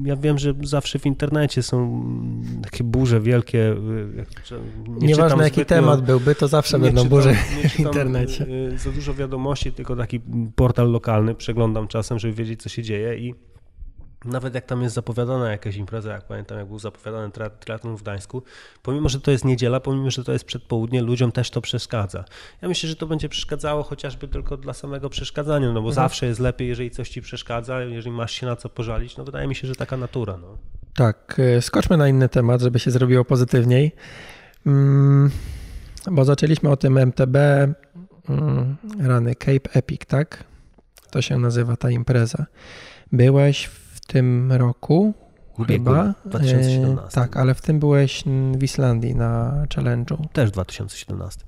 B: Ja wiem, że zawsze w internecie są takie burze wielkie.
A: Nie Nieważne jaki zbytnio, temat byłby, to zawsze będą czytam, burze w internecie.
B: E, za dużo wiadomości, tylko taki portal lokalny przeglądam czasem, żeby wiedzieć, co się dzieje i nawet jak tam jest zapowiadana jakaś impreza, jak pamiętam, jak był zapowiadany triatlon w Gdańsku, pomimo, że to jest niedziela, pomimo, że to jest przedpołudnie, ludziom też to przeszkadza. Ja myślę, że to będzie przeszkadzało chociażby tylko dla samego przeszkadzania, no bo mhm. zawsze jest lepiej, jeżeli coś ci przeszkadza, jeżeli masz się na co pożalić, no wydaje mi się, że taka natura. No.
A: Tak, e, skoczmy na inny temat, żeby się zrobiło pozytywniej, mm, bo zaczęliśmy o tym MTB, mm, rany Cape Epic, tak? To się nazywa ta impreza. Byłeś w tym roku chyba.
B: 2017.
A: E, tak, ale w tym byłeś w Islandii na challenge'u.
B: Też 2017.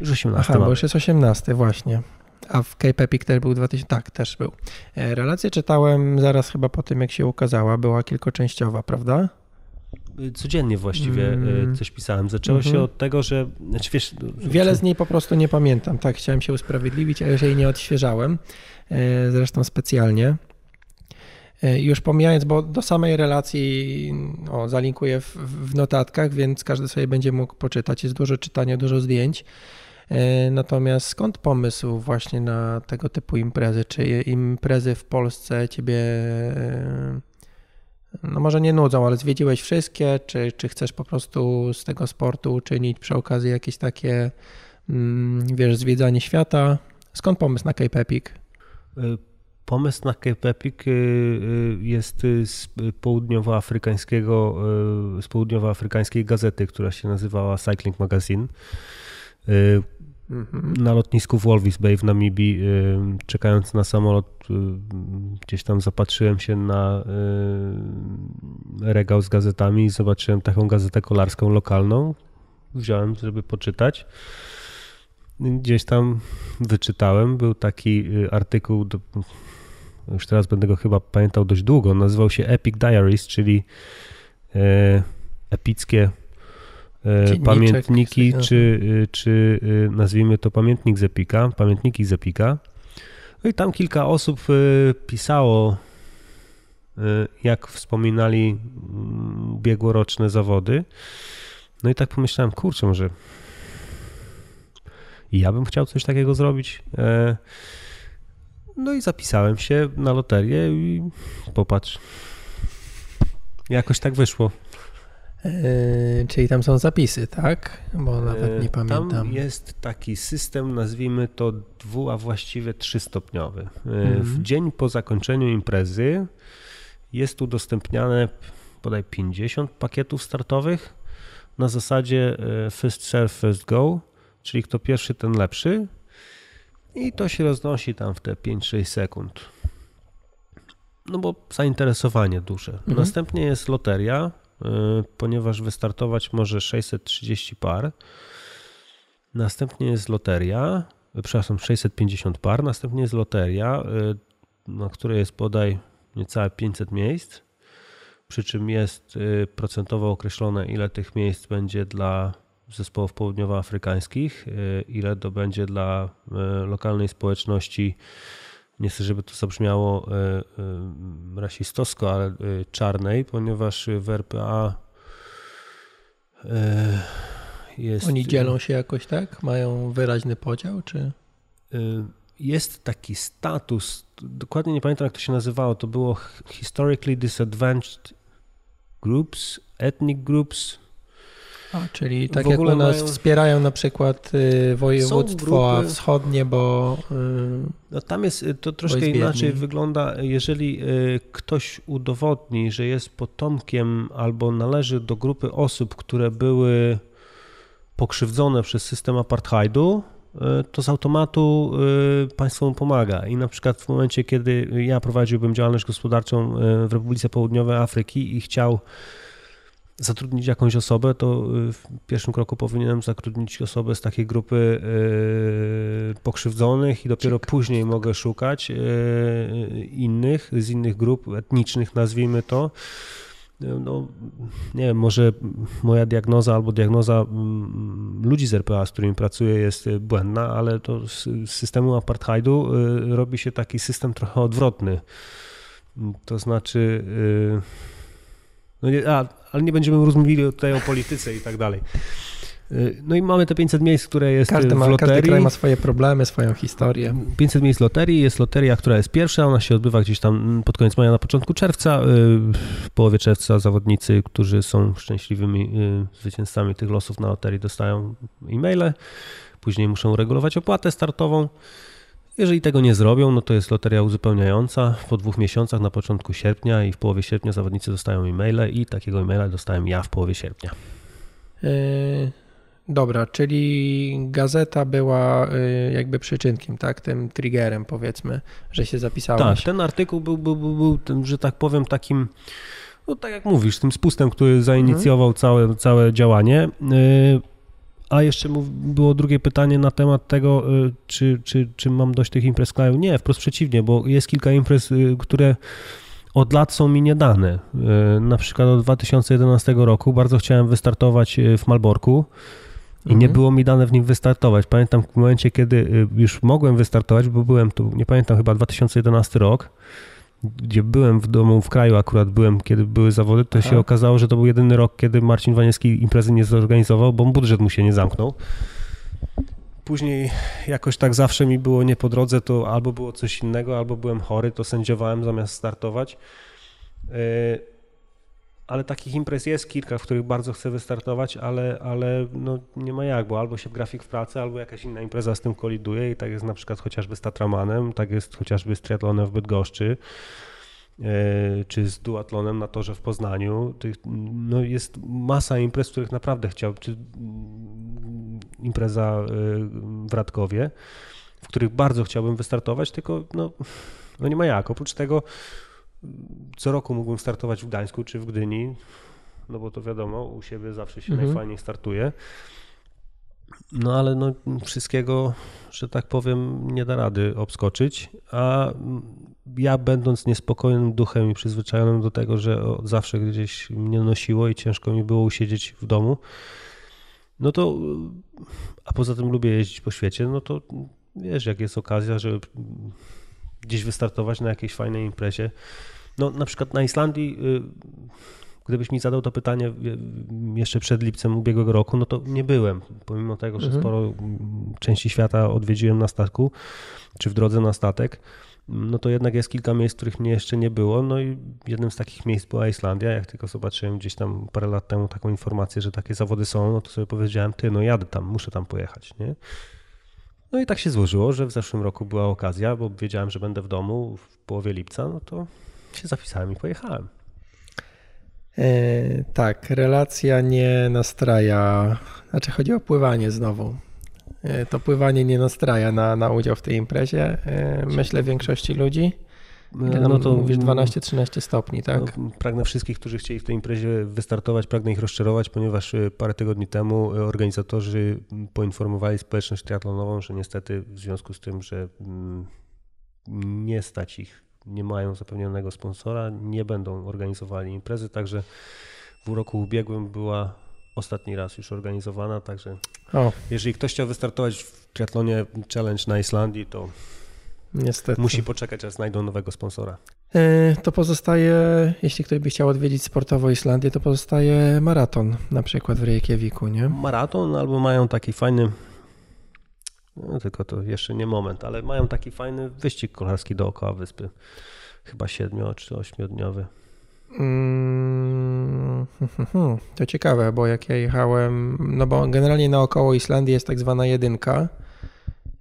B: Już 18.
A: Aha, mamy. bo już jest 18 właśnie. A w Cape Epic też był 2000, tak, też był. E, relację czytałem zaraz chyba po tym, jak się ukazała. Była kilkoczęściowa, prawda?
B: Codziennie właściwie mm. coś pisałem. Zaczęło mm -hmm. się mhm. od tego, że. Znaczy wiesz,
A: Wiele z niej po prostu nie pamiętam. Tak, chciałem się usprawiedliwić, ale już jej nie odświeżałem. E, zresztą specjalnie. E, już pomijając, bo do samej relacji o, zalinkuję w, w, notatkach, więc każdy sobie będzie mógł poczytać. Jest dużo czytania, dużo zdjęć. E, natomiast skąd pomysł właśnie na tego typu imprezy? Czy imprezy w Polsce ciebie, e, no może nie nudzą, ale zwiedziłeś wszystkie? Czy, czy chcesz po prostu z tego sportu uczynić przy okazji jakieś takie, mm, wiesz, zwiedzanie świata? Skąd pomysł na Cape Epic?
B: Pomysł na Cape Epic y, y, jest z południowoafrykańskiego, y, z południowoafrykańskiej gazety, która się nazywała Cycling Magazine. Mhm. Na lotnisku w Walvis Bay w Namibii, czekając na samolot, gdzieś tam zapatrzyłem się na regał z gazetami i zobaczyłem taką gazetę kolarską lokalną. Wziąłem, żeby poczytać gdzieś tam wyczytałem. Był taki artykuł, już teraz będę go chyba pamiętał dość długo, nazywał się Epic Diaries, czyli e, epickie e, pamiętniki, czy, e, czy e, nazwijmy to pamiętnik z Epika, pamiętniki z Epika. No i tam kilka osób pisało, jak wspominali mm, ubiegłoroczne zawody. No i tak pomyślałem, kurczę, może ja bym chciał coś takiego zrobić. No i zapisałem się na loterię i popatrz. Jakoś tak wyszło.
A: Yy, czyli tam są zapisy, tak? Bo nawet nie yy, pamiętam.
B: Tam jest taki system, nazwijmy to dwu, a właściwie trzystopniowy. Yy, mhm. W dzień po zakończeniu imprezy jest udostępniane bodaj 50 pakietów startowych na zasadzie first serve, first go, czyli kto pierwszy, ten lepszy. I to się roznosi tam w te 5-6 sekund. No bo zainteresowanie duże. Mhm. Następnie jest loteria, y, ponieważ wystartować może 630 par. Następnie jest loteria, y, przepraszam, 650 par. Następnie jest loteria, y, na której jest podaj niecałe 500 miejsc. Przy czym jest procentowo określone, ile tych miejsc będzie dla zespołów południowoafrykańskich, ile to będzie dla lokalnej społeczności? Nie chcę, żeby to zabrzmiało e, e, rasistowsko, ale e, czarnej, ponieważ w RPA jest...
A: Oni dzielą się jakoś tak? Mają wyraźny podział, czy...
B: Jest taki status, dokładnie nie pamiętam jak to się nazywało, to było Historically Disadvantaged Groups, Ethnic Groups,
A: a, czyli tak jak u nas mają... wspierają na przykład y, województwo wschodnie, bo... Y,
B: no tam jest, y, to troszkę inaczej wygląda, jeżeli ktoś udowodni, że jest potomkiem albo należy do grupy osób, które były pokrzywdzone przez system apartheidu, to z automatu państwo mu pomaga. I na przykład w momencie, kiedy ja prowadziłbym działalność gospodarczą w Republice Południowej Afryki i chciał zatrudnić jakąś osobę, to y, w pierwszym kroku powinienem zatrudnić osobę z takiej grupy y, pokrzywdzonych i dopiero później mogę szukać y, innych, z innych grup etnicznych, nazwijmy to. No, nie wiem, może moja diagnoza albo diagnoza mm, ludzi z RPA, z którymi pracuję, jest błędna, ale to z systemu apartheidu robi się taki system trochę odwrotny. To znaczy. No nie, a, ale nie będziemy rozmówili tutaj o polityce i tak dalej. Y, no i mamy te 500 miejsc, które jest
A: każdy
B: ma, w
A: loterii. Każdy kraj ma swoje problemy, swoją historię.
B: 500 miejsc loterii, jest loteria, która jest pierwsza, ona się odbywa gdzieś tam pod koniec maja, na początku czerwca. Y, w połowie czerwca zawodnicy, którzy są szczęśliwymi y, zwycięzcami tych losów na loterii dostają e-maile, później muszą regulować opłatę startową. Jeżeli tego nie zrobią, no to jest loteria uzupełniająca po dwóch miesiącach na początku sierpnia i w połowie sierpnia zawodnicy dostają e-maile i takiego e-maila dostałem ja w połowie sierpnia. Yy,
A: dobra, czyli gazeta była yy, jakby przyczynkiem, tak? Tym triggerem powiedzmy, że się zapisałeś.
B: Tak, ten artykuł był, był, był, był tym, że tak powiem, takim no tak jak mówisz, tym spustem, który zainicjował mhm. całe, całe działanie. Yy, a jeszcze było drugie pytanie na temat tego, y, czy, czy, czy mam dość tych imprez kraju. Nie, wprost przeciwnie, bo jest kilka imprez, y, które od lat są mi niedane. Y, na przykład od 2011 roku bardzo chciałem wystartować w Malborku i mhm. nie było mi dane w nim wystartować. Pamiętam w momencie, kiedy już mogłem wystartować, bo byłem tu, nie pamiętam, chyba 2011 rok, gdzie byłem w domu, w kraju akurat byłem, kiedy były zawody, to Aha. się okazało, że to był jedyny rok, kiedy Marcin Waniewski imprezy nie zorganizował, bo budżet mu się nie zamknął. Później jakoś tak zawsze mi było nie po drodze, to albo było coś innego, albo byłem chory, to sędziowałem zamiast startować. Ale takich imprez jest kilka, w których bardzo chcę wystartować, ale, ale no nie ma jak, bo albo się grafik w pracy, albo jakaś inna impreza z tym koliduje i tak jest na przykład chociażby z Tatramanem, tak jest chociażby z triatlonem w Bydgoszczy, e, czy z duatlonem na torze w Poznaniu. No jest masa imprez, w których naprawdę chciałbym, czy mm, impreza e, w Radkowie, w których bardzo chciałbym wystartować, tylko no, no nie ma jak. Oprócz tego co roku mógłbym startować w Gdańsku czy w Gdyni, no bo to wiadomo, u siebie zawsze się mhm. najfajniej startuje. No ale no, wszystkiego, że tak powiem, nie da rady obskoczyć, a ja będąc niespokojnym duchem i przyzwyczajonym do tego, że zawsze gdzieś mnie nosiło i ciężko mi było usiedzieć w domu, no to, a poza tym lubię jeździć po świecie, no to wiesz, jak jest okazja, żeby gdzieś wystartować na jakiejś fajnej imprezie. No na przykład na Islandii, y, gdybyś mi zadał to pytanie y, jeszcze przed lipcem ubiegłego roku, no to nie byłem, pomimo tego, że mhm. sporo mm, części świata odwiedziłem na statku, czy w drodze na statek, no to jednak jest kilka miejsc, których mnie jeszcze nie było. No i jednym z takich miejsc była Islandia. Jak tylko zobaczyłem gdzieś tam parę lat temu taką informację, że takie zawody są, no to sobie powiedziałem, ty, no jadę tam, muszę tam pojechać, nie? No i tak się złożyło, że w zeszłym roku była okazja, bo wiedziałem, że będę w domu w połowie lipca, no to się zapisałem i pojechałem.
A: E, tak, relacja nie nastraja, znaczy chodzi o pływanie znowu. To pływanie nie nastraja na, na udział w tej imprezie. Myślę większości ludzi. Ile no to mówisz 12-13 stopni, tak? No,
B: pragnę wszystkich, którzy chcieli w tej imprezie wystartować, pragnę ich rozczarować, ponieważ y, parę tygodni temu y, organizatorzy poinformowali społeczność triatlonową, że niestety w związku z tym, że mm, nie stać ich, nie mają zapewnionego sponsora, nie będą organizowali imprezy, także w roku ubiegłym była ostatni raz już organizowana, także o. jeżeli ktoś chciał wystartować w triatlonie Challenge na Islandii, to Niestety. Musi poczekać, aż znajdą nowego sponsora.
A: E, to pozostaje, jeśli ktoś by chciał odwiedzić sportowo Islandię, to pozostaje maraton, na przykład w Reykjaviku, nie?
B: Maraton albo mają taki fajny, no tylko to jeszcze nie moment, ale mają taki fajny wyścig kolarski dookoła wyspy. Chyba siedmiu czy ośmiodniowy. Mm,
A: to ciekawe, bo jak ja jechałem, no bo generalnie naokoło Islandii jest tak zwana jedynka,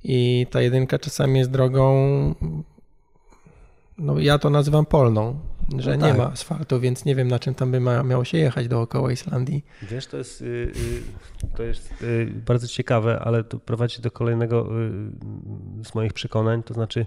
A: i ta jedynka czasami jest drogą, no ja to nazywam polną, że no tak. nie ma asfaltu, więc nie wiem na czym tam by miało się jechać dookoła Islandii.
B: Wiesz, to jest, yy, to jest yy, bardzo ciekawe, ale to prowadzi do kolejnego z moich przekonań, to znaczy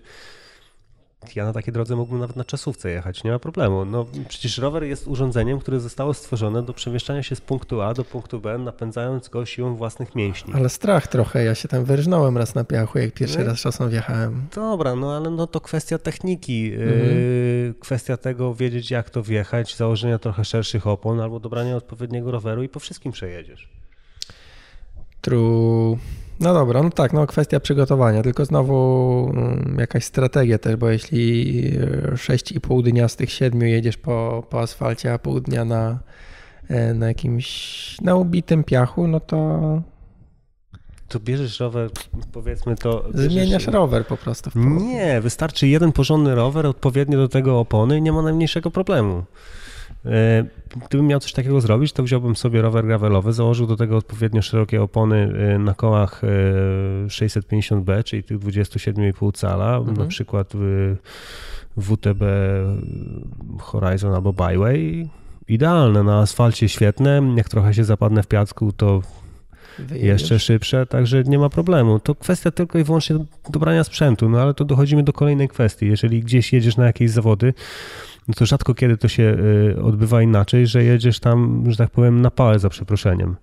B: ja na takiej drodze mógłbym nawet na czasówce jechać, nie ma problemu. No, przecież rower jest urządzeniem, które zostało stworzone do przemieszczania się z punktu A do punktu B, napędzając go siłą własnych mięśni.
A: Ale strach trochę, ja się tam wyrżnąłem raz na piachu, jak pierwszy no, raz czasem wjechałem.
B: Dobra, no ale no to kwestia techniki, mhm. yy, kwestia tego wiedzieć jak to wjechać, założenia trochę szerszych opon albo dobrania odpowiedniego roweru i po wszystkim przejedziesz.
A: True. No dobra, no tak, no kwestia przygotowania, tylko znowu um, jakaś strategia też, bo jeśli 6,5 dnia z tych 7 jedziesz po, po asfalcie, a pół dnia na, e, na jakimś, na ubitym piachu, no to...
B: To bierzesz rower, powiedzmy to...
A: Bierzesz... Zmieniasz rower po prostu.
B: nie, wystarczy jeden porządny rower, odpowiednio do tego opony i nie ma najmniejszego problemu. E, gdybym miał coś takiego zrobić, to wziąłbym sobie rower gravelowy, założył do tego odpowiednio szerokie opony e, na kołach 650B, e, czyli tych 27,5 cala, mhm. na przykład WTB Horizon albo Byway. Idealne, na asfalcie świetne, jak trochę się zapadnę w piasku, to Wyjedziesz. jeszcze szybsze, także nie ma problemu. To kwestia tylko i wyłącznie dobrania sprzętu, no ale to dochodzimy do kolejnej kwestii. Jeżeli gdzieś jedziesz na jakieś zawody, no to rzadko kiedy to się y, odbywa inaczej, że jedziesz tam, że tak powiem, na pałę za przeproszeniem.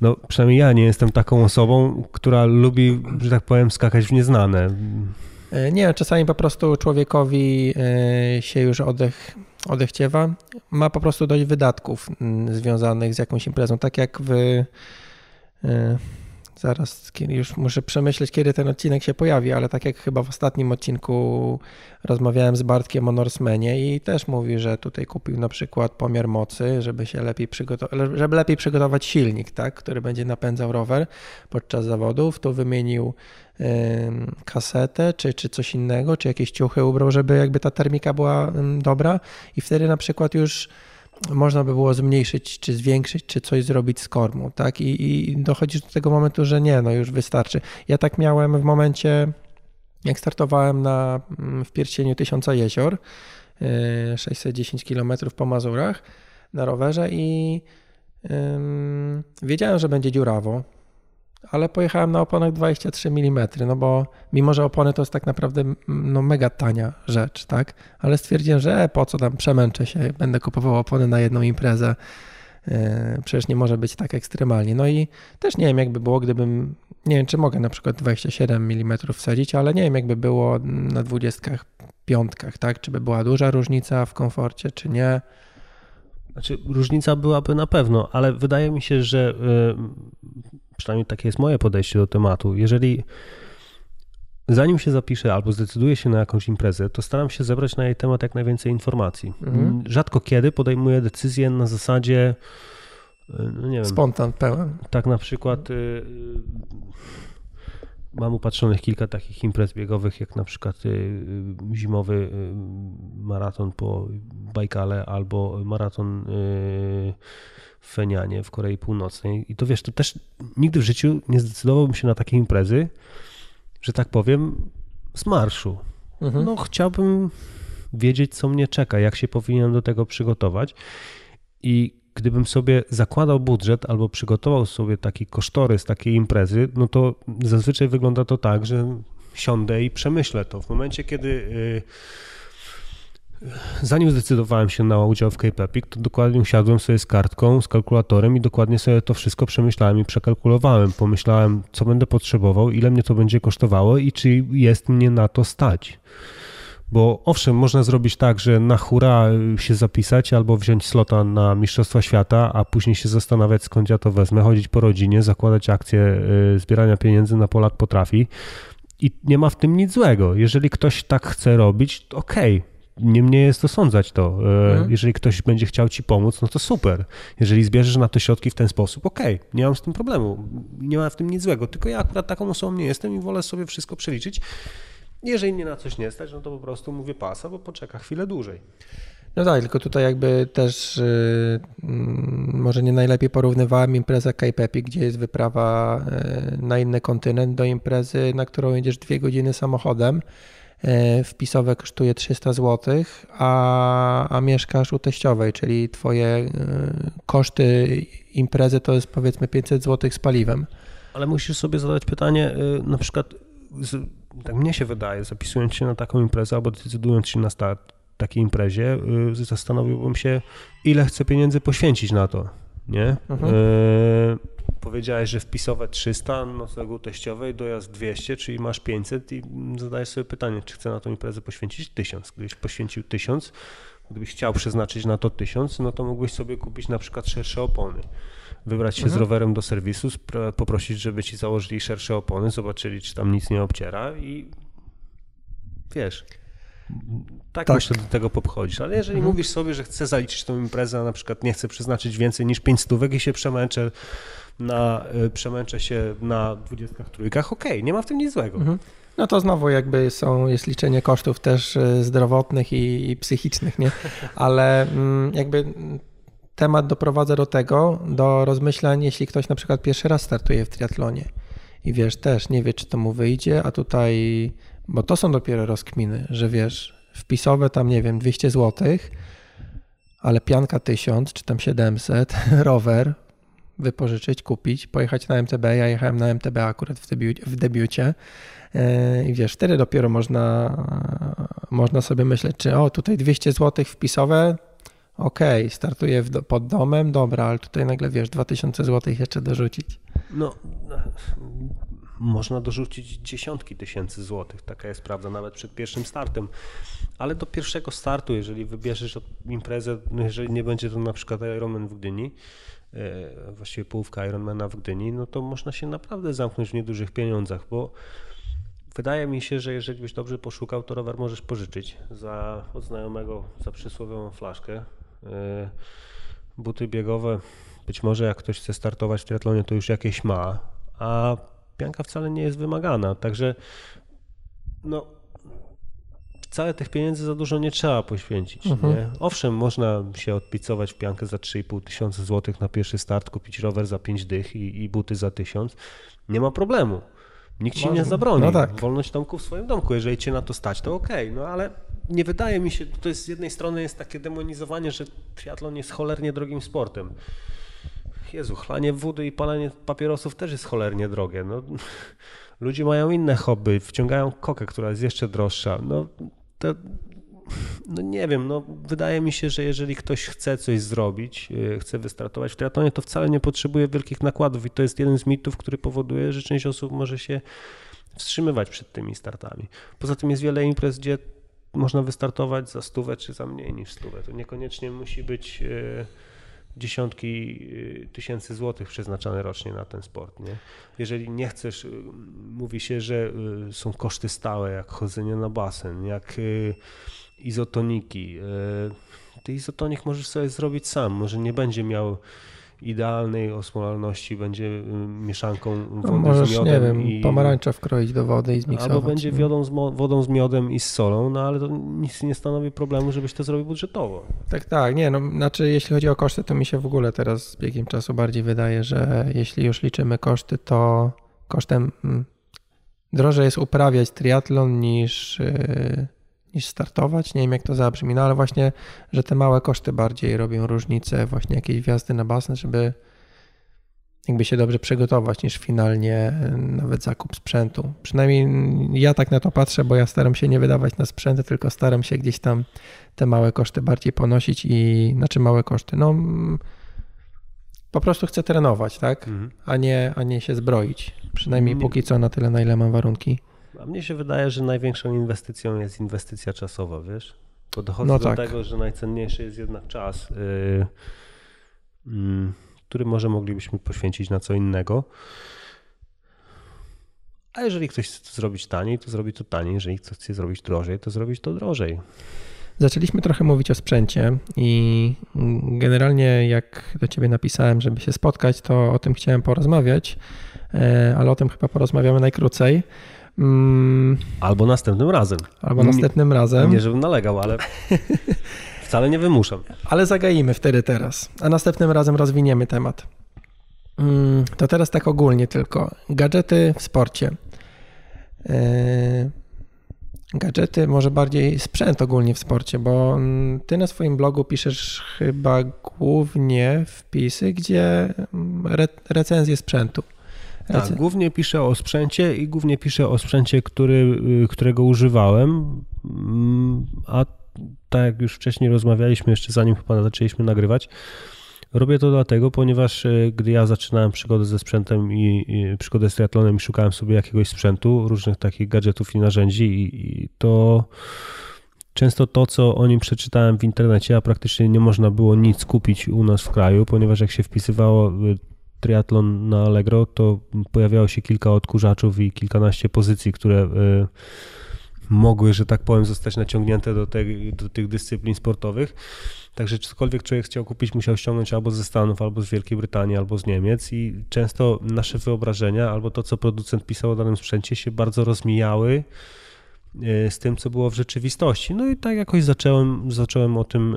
B: No, przynajmniej ja nie jestem taką osobą, która lubi, że tak powiem, skakać w nieznane.
A: E, nie, czasami po prostu człowiekowi e, się już oddech, odechciewa. Ma po prostu dość wydatków mm, związanych z jakąś imprezą. Tak jak w Zaraz już muszę przemyśleć, kiedy ten odcinek się pojawi, ale tak jak chyba w ostatnim odcinku rozmawiałem z Bartkiem o Norsemanie i też mówi, że tutaj kupił na przykład pomiar mocy, żeby się lepiej przygotować, żeby lepiej przygotować silnik, tak, który będzie napędzał rower podczas zawodów. Tu wymienił kasetę, czy, czy coś innego, czy jakieś ciuchy ubrał, żeby jakby ta termika była dobra i wtedy na przykład już można by było zmniejszyć, czy zwiększyć, czy coś zrobić z kormu, tak? I, I dochodzisz do tego momentu, że nie, no już wystarczy. Ja tak miałem w momencie, jak startowałem na, mm, w pierścieniu Tysiąca Jezior, 610 km po Mazurach na rowerze i wiedziałem, że będzie dziurawo, ale pojechałem na oponach 23 mm, no bo mimo, że opony to jest tak naprawdę no, mega tania rzecz, tak? Ale stwierdziłem, że e, po co tam przemęczę się, będę kupował opony na jedną imprezę. E, przecież nie może być tak ekstremalnie. No i też nie wiem, jakby było, gdybym, nie wiem, czy mogę na przykład 27 mm wsadzić, ale nie wiem, jakby było na 25, tak? Czy by była duża różnica w komforcie, czy nie.
B: Znaczy, różnica byłaby na pewno, ale wydaje mi się, że y, przynajmniej takie jest moje podejście do tematu. Jeżeli zanim się zapiszę albo zdecyduję się na jakąś imprezę, to staram się zebrać na jej temat jak najwięcej informacji. Mhm. Rzadko kiedy podejmuję decyzję na zasadzie no nie wiem.
A: Spontan pełen.
B: Tak na przykład y, y, mam upatrzonych kilka takich imprez biegowych, jak na przykład y, zimowy maraton po Bajkale albo maraton w Fenianie w Korei Północnej. I to wiesz, to też nigdy w życiu nie zdecydowałbym się na takie imprezy, że tak powiem, z marszu. Mhm. No, chciałbym wiedzieć, co mnie czeka, jak się powinienem do tego przygotować. I gdybym sobie zakładał budżet albo przygotował sobie taki kosztorys takiej imprezy, no to zazwyczaj wygląda to tak, że siądę i przemyślę to. W momencie, kiedy y, zanim zdecydowałem się na udział w Cape Epic, to dokładnie usiadłem sobie z kartką, z kalkulatorem i dokładnie sobie to wszystko przemyślałem i przekalkulowałem. Pomyślałem, co będę potrzebował, ile mnie to będzie kosztowało i czy jest mnie na to stać. Bo owszem, można zrobić tak, że na hura się zapisać albo wziąć slota na Mistrzostwa Świata, a później się zastanawiać skąd ja to wezmę, chodzić po rodzinie, zakładać akcje y, zbierania pieniędzy na Polak potrafi. I nie ma w tym nic złego. Jeżeli ktoś tak chce robić, to okej, okay. Niemniej jest osądzać to. E, mhm. Jeżeli ktoś będzie chciał ci pomóc, no to super. Jeżeli zbierzesz na to środki w ten sposób, okej, okay, nie mam z tym problemu. Nie ma w tym nic złego. Tylko ja akurat taką osobą nie jestem i wolę sobie wszystko przeliczyć. Jeżeli mnie na coś nie stać, no to po prostu mówię pasa, bo poczeka chwilę dłużej.
A: No tak, tylko tutaj jakby też yy, może nie najlepiej porównywałem imprezę Cape Epic, gdzie jest wyprawa yy, na inny kontynent do imprezy, na którą jedziesz dwie godziny samochodem. Yy, wpisowe kosztuje 300 zł, a, a mieszkasz u teściowej, czyli twoje yy, koszty imprezy to jest powiedzmy 500 zł z paliwem.
B: Ale musisz sobie zadać pytanie, yy, na przykład tak mnie się wydaje, zapisując się na taką imprezę albo decydując się na start takiej imprezie, zastanowiłbym się, ile chcę pieniędzy poświęcić na to, nie? Mhm. Powiedziałeś, że wpisowe 300, noclegu teściowej, dojazd 200, czyli masz 500 i zadajesz sobie pytanie, czy chcę na tą imprezę poświęcić 1000. Gdybyś poświęcił 1000, gdybyś chciał przeznaczyć na to 1000, no to mógłbyś sobie kupić na przykład szersze opony wybrać się mhm. z rowerem do serwisu, poprosić, żeby ci założyli szersze opony, zobaczyli, czy tam nic nie obciera i wiesz. Tak, tak. myślę, do tego podchodzisz. Ale jeżeli mhm. mówisz sobie, że chcę zaliczyć tą imprezę, a na przykład nie chcę przeznaczyć więcej niż 5 stówek i się przemęczę na, y, przemęczę się na 23, okej, okay, nie ma w tym nic złego. Mhm.
A: No to znowu jakby są, jest liczenie kosztów też y, zdrowotnych i, i psychicznych, nie? Ale mm, jakby temat doprowadza do tego, do rozmyślań, jeśli ktoś na przykład pierwszy raz startuje w triatlonie i wiesz, też nie wie, czy to mu wyjdzie, a tutaj, bo to są dopiero rozkminy, że wiesz, wpisowe tam, nie wiem, 200 zł, ale pianka 1000 czy tam 700, rower, wypożyczyć, kupić, pojechać na MTB. Ja jechałem na MTB akurat w, debiucie, w debiucie. I wiesz, wtedy dopiero można, można sobie myśleć, czy o, tutaj 200 zł wpisowe, okej, okay, startuję w, pod domem, dobra, ale tutaj nagle wiesz, 2000 zł jeszcze dorzucić.
B: No, można dorzucić dziesiątki tysięcy złotych, taka jest prawda, nawet przed pierwszym startem. Ale do pierwszego startu, jeżeli wybierzesz imprezę, jeżeli nie będzie to na przykład Ironman w Gdyni, e, właściwie połówka Ironmana w Gdyni, no to można się naprawdę zamknąć w niedużych pieniądzach, bo wydaje mi się, że jeżeli byś dobrze poszukał, to rower możesz pożyczyć za, od znajomego za przysłowiową flaszkę. E, buty biegowe, być może jak ktoś chce startować w triatlonie, to już jakieś ma, a pianka wcale nie jest wymagana, także no wcale tych pieniędzy za dużo nie trzeba poświęcić. Mhm. Nie? Owszem, można się odpicować w piankę za 3,5 tysiąca złotych na pierwszy start, kupić rower za 5 dych i, i buty za 1000. Nie ma problemu. Nikt ci nie zabroni. No tak. Wolność domku w swoim domku. Jeżeli cię na to stać, to okej. Okay. No ale nie wydaje mi się, to jest z jednej strony jest takie demonizowanie, że triatlon jest cholernie drogim sportem. Jezu, chlanie wody i palenie papierosów też jest cholernie drogie. No, ludzie mają inne hobby, wciągają kokę, która jest jeszcze droższa. No, to, no nie wiem, no wydaje mi się, że jeżeli ktoś chce coś zrobić, y, chce wystartować w triatlonie, to wcale nie potrzebuje wielkich nakładów i to jest jeden z mitów, który powoduje, że część osób może się wstrzymywać przed tymi startami. Poza tym jest wiele imprez, gdzie można wystartować za stówę czy za mniej niż stówę. To niekoniecznie musi być e, dziesiątki e, tysięcy złotych przeznaczane rocznie na ten sport. Nie? Jeżeli nie chcesz, e, mówi się, że są koszty stałe, jak chodzenie na basen, jak izotoniki. Ty izotonik możesz sobie zrobić sam, może nie będzie miał idealnej osmolalności będzie mieszanką no, wody no, możesz, z miodem.
A: nie wiem, i... pomarańcza wkroić do wody i zmiksować.
B: Albo będzie wodą z, wodą z miodem i z solą, no ale to nic nie stanowi problemu, żebyś to zrobił budżetowo.
A: Tak, tak, nie, no znaczy jeśli chodzi o koszty, to mi się w ogóle teraz z biegiem czasu bardziej wydaje, że jeśli już liczymy koszty, to kosztem hmm, drożej jest uprawiać triatlon niż yy, niż startować. Nie wiem, jak to zabrzmi, no ale właśnie, że te małe koszty bardziej robią różnicę, właśnie jakieś wjazdy na basen, żeby jakby się dobrze przygotować, niż finalnie nawet zakup sprzętu. Przynajmniej ja tak na to patrzę, bo ja staram się nie wydawać na sprzęty, tylko staram się gdzieś tam te małe koszty bardziej ponosić i znaczy małe koszty. No po prostu chcę trenować, tak? Mhm. A, nie, a nie się zbroić. Przynajmniej nie. póki co na tyle, na ile mam warunki.
B: A mnie się wydaje, że największą inwestycją jest inwestycja czasowa, wiesz? Bo dochodzi no do tak. tego, że najcenniejszy jest jednak czas, yy, yy, który może moglibyśmy poświęcić na co innego. A jeżeli ktoś chce to zrobić taniej, to zrobi to taniej. Jeżeli ktoś chce zrobić drożej, to zrobić to drożej.
A: Zaczęliśmy trochę mówić o sprzęcie i generalnie jak do ciebie napisałem, żeby się spotkać, to o tym chciałem porozmawiać, e, ale o tym chyba porozmawiamy najkrócej.
B: Mm. Albo następnym razem.
A: Albo następnym razem.
B: Nie, żebym nalegał, ale wcale nie wymuszam.
A: Ale zagaimy wtedy teraz, a następnym razem rozwiniemy temat. Mm, to teraz tak ogólnie tylko. Gadżety w sporcie. E, gadżety, może bardziej sprzęt ogólnie w sporcie, bo mm, ty na swoim blogu piszesz chyba głównie wpisy, gdzie mm, re recenzje sprzętu.
B: Tak, głównie piszę o sprzęcie i głównie piszę o sprzęcie, który, y, którego używałem, mm, a tak jak już wcześniej rozmawialiśmy, jeszcze zanim chyba zaczęliśmy nagrywać, Robię to dlatego, ponieważ e, gdy ja zaczynałem przygodę ze sprzętem i, i przygodę z triatlonem i szukałem sobie jakiegoś sprzętu, różnych takich gadżetów i narzędzi i, i to często to, co o nim przeczytałem w internecie, a praktycznie nie można było nic kupić u nas w kraju, ponieważ jak się wpisywało e, triatlon na Allegro, to pojawiało się kilka odkurzaczów i kilkanaście pozycji, które y, mogły, że tak powiem, zostać naciągnięte do, do tych dyscyplin sportowych. Także cokolwiek człowiek chciał kupić, musiał ściągnąć albo ze Stanów, albo z Wielkiej Brytanii, albo z Niemiec i często nasze wyobrażenia, albo to, co producent pisał o danym sprzęcie się bardzo rozmijały e, z tym, co było w rzeczywistości. No i tak jakoś zacząłem, zacząłem o, tym,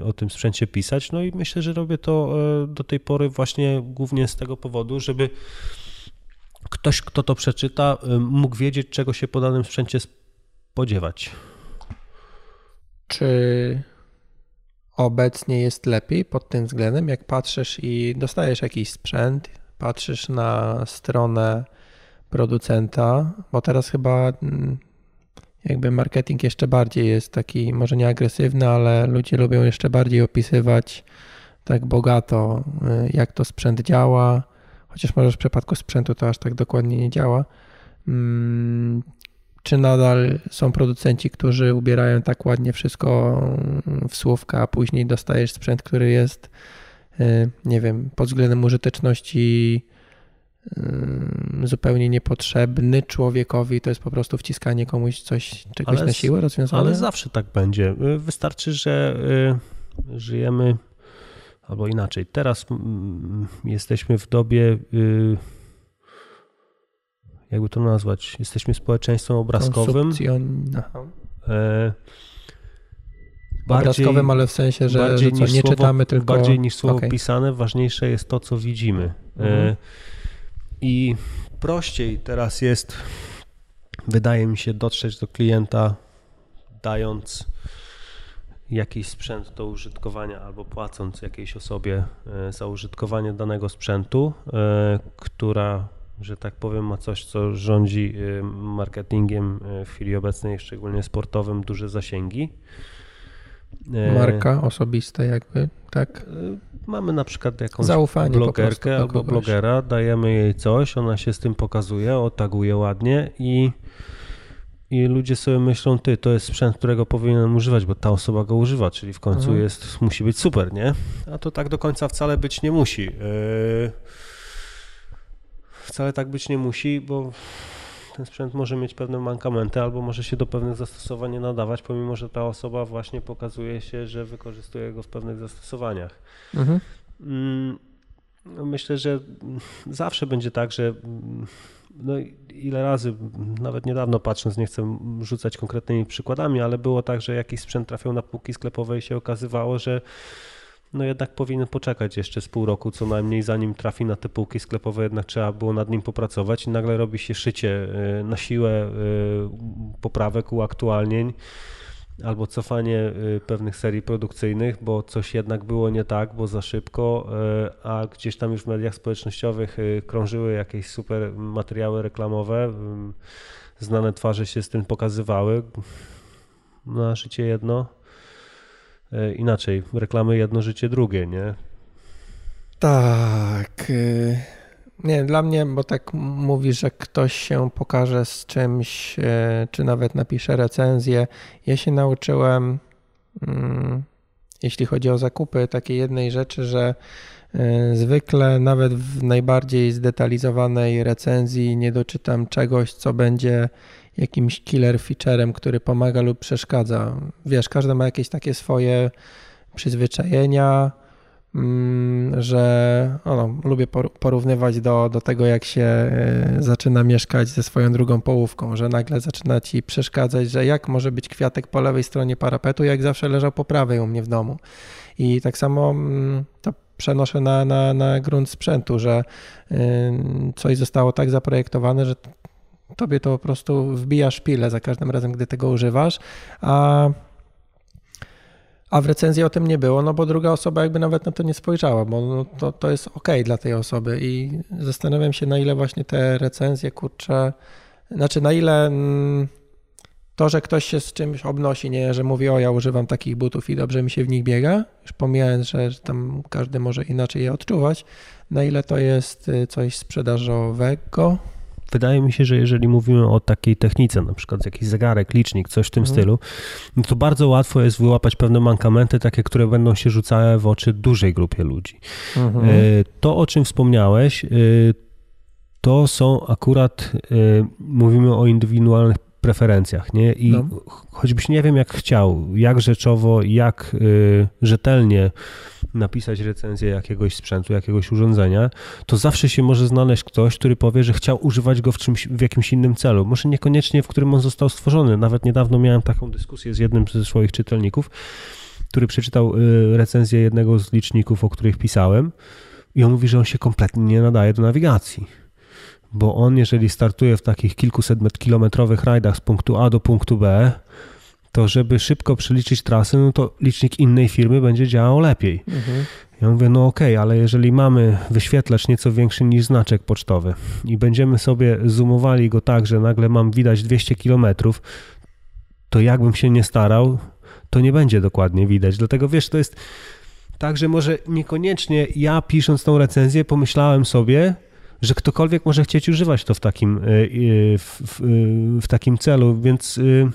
B: e, o tym sprzęcie pisać. No i myślę, że robię to e, do tej pory właśnie głównie z tego powodu, żeby ktoś, kto to przeczyta, mógł wiedzieć, czego się po danym sprzęcie spodziewać.
A: Czy obecnie jest lepiej pod tym względem, jak patrzysz i dostajesz jakiś sprzęt, patrzysz na stronę producenta, bo teraz chyba mm, jakby marketing jeszcze bardziej jest taki, może nie agresywny, ale ludzie lubią jeszcze bardziej opisywać tak bogato, y, jak to sprzęt działa, chociaż może w przypadku sprzętu to aż tak dokładnie nie działa. Mm, czy nadal są producenci, którzy ubierają tak ładnie wszystko w słówka, a później dostajesz sprzęt, który jest, y, nie wiem, pod względem użyteczności zupełnie niepotrzebny człowiekowi, to jest po prostu wciskanie komuś coś, czegoś ale, na siłę rozwiązane?
B: Ale zawsze tak będzie. Y, wystarczy, że żyjemy albo inaczej. Teraz jesteśmy w dobie jakby to nazwać, jesteśmy społeczeństwem obrazkowym.
A: E, bardziej, obrazkowym, ale w sensie, że, że co, nie słowo, czytamy tylko...
B: Bardziej niż słowo okay. pisane, ważniejsze jest to, co widzimy. E, mhm. I prościej teraz jest, wydaje mi się, dotrzeć do klienta, dając jakiś sprzęt do użytkowania albo płacąc jakiejś osobie e, za użytkowanie danego sprzętu, e, która że tak powiem, ma coś, co rządzi y, marketingiem w chwili obecnej, szczególnie sportowym, duże zasięgi.
A: E, Marka osobista jakby, tak?
B: Y, mamy na przykład jakąś Zaufanie blogerkę albo blogera, dajemy jej coś, ona się z tym pokazuje, otaguje ładnie i, i ludzie sobie myślą, ty, to jest sprzęt, którego powinienem używać, bo ta osoba go używa, czyli w końcu mhm. jest, musi być super, nie? A to tak do końca wcale być nie musi. Yy, wcale tak być nie musi, bo ten sprzęt może mieć pewne mankamenty albo może się do pewnych zastosowań nie nadawać, pomimo że ta osoba właśnie pokazuje się, że wykorzystuje go w pewnych zastosowaniach. Mhm. Mm, no myślę, że zawsze będzie tak, że no ile razy, nawet niedawno patrząc, nie chcę rzucać konkretnymi przykładami, ale było tak, że jakiś sprzęt trafiał na półki sklepowe i się okazywało, że no jednak powinien poczekać jeszcze z pół roku co najmniej, zanim trafi na te półki sklepowe, jednak trzeba było nad nim popracować i nagle robi się szycie y, na siłę y, poprawek, uaktualnień albo cofanie y, pewnych serii produkcyjnych, bo coś jednak było nie tak, bo za szybko, a gdzieś tam już w mediach społecznościowych krążyły jakieś super materiały reklamowe, znane twarze się z tym pokazywały. Na życie jedno, E, inaczej, reklamy jedno, życie drugie, nie?
A: Tak. Y, nie, dla mnie, bo tak mówi, że ktoś się pokaże z czymś, e, czy nawet napisze recenzję. Ja się nauczyłem, mm, jeśli chodzi o zakupy, takiej jednej rzeczy, że e, zwykle nawet w najbardziej zdetalizowanej recenzji nie doczytam czegoś, co będzie jakimś killer featurem, który pomaga lub przeszkadza. Wiesz, każdy ma jakieś takie swoje przyzwyczajenia, mm, że no, lubię porównywać do, do tego, jak się e, zaczyna mieszkać ze swoją drugą połówką, że nagle zaczyna ci przeszkadzać, że jak może być kwiatek po lewej stronie parapetu, jak zawsze leżał po prawej u mnie w domu. I tak samo mm, to przenoszę na, na, na grunt sprzętu, że y, coś zostało tak zaprojektowane, że tobie to po prostu wbija szpilę za każdym razem, gdy tego używasz, a, a w recenzji o tym nie było, no bo druga osoba jakby nawet na to nie spojrzała, bo no to, to jest ok dla tej osoby i zastanawiam się, na ile właśnie te recenzje, kurczę, znaczy na ile mm, to, że ktoś się z czymś obnosi, nie, że mówi, o ja używam takich butów i dobrze mi się w nich biega, już pomijając, że, że tam każdy może inaczej je odczuwać, na ile to jest y, coś sprzedażowego,
B: wydaje mi się, że jeżeli mówimy o takiej technice, na przykład jakiś zegarek, licznik, coś w tym mhm. stylu, no to bardzo łatwo jest wyłapać pewne mankamenty, takie, które będą się rzucały w oczy dużej grupie ludzi. Mhm. E, to, o czym wspomniałeś, e, to są akurat, e, mówimy o indywidualnych preferencjach, nie? I no. choćbyś nie wiem jak chciał, jak rzeczowo, jak rzetelnie napisać recenzję jakiegoś sprzętu, jakiegoś urządzenia, to zawsze się może znaleźć ktoś, który powie, że chciał używać go w, czymś, w jakimś innym celu. Może niekoniecznie w którym on został stworzony. Nawet niedawno miałem taką dyskusję z jednym ze swoich czytelników, który przeczytał y, recenzję jednego z liczników, o których pisałem i on mówi, że on się kompletnie nie nadaje do nawigacji bo on, jeżeli startuje w takich kilkuset kilometrowych rajdach z punktu A do punktu B, to żeby szybko przeliczyć trasy, no to licznik innej firmy będzie działał lepiej. Mhm. Ja mówię, no okej, okay, ale jeżeli mamy wyświetlacz nieco większy niż znaczek pocztowy i będziemy sobie zoomowali go tak, że nagle mam widać 200 kilometrów, to jakbym się nie starał, to nie będzie dokładnie widać. Dlatego wiesz, to jest tak, że może niekoniecznie ja pisząc tą recenzję pomyślałem sobie, że ktokolwiek może chcieć używać to w takim, y, y, w, w, w takim celu, więc y,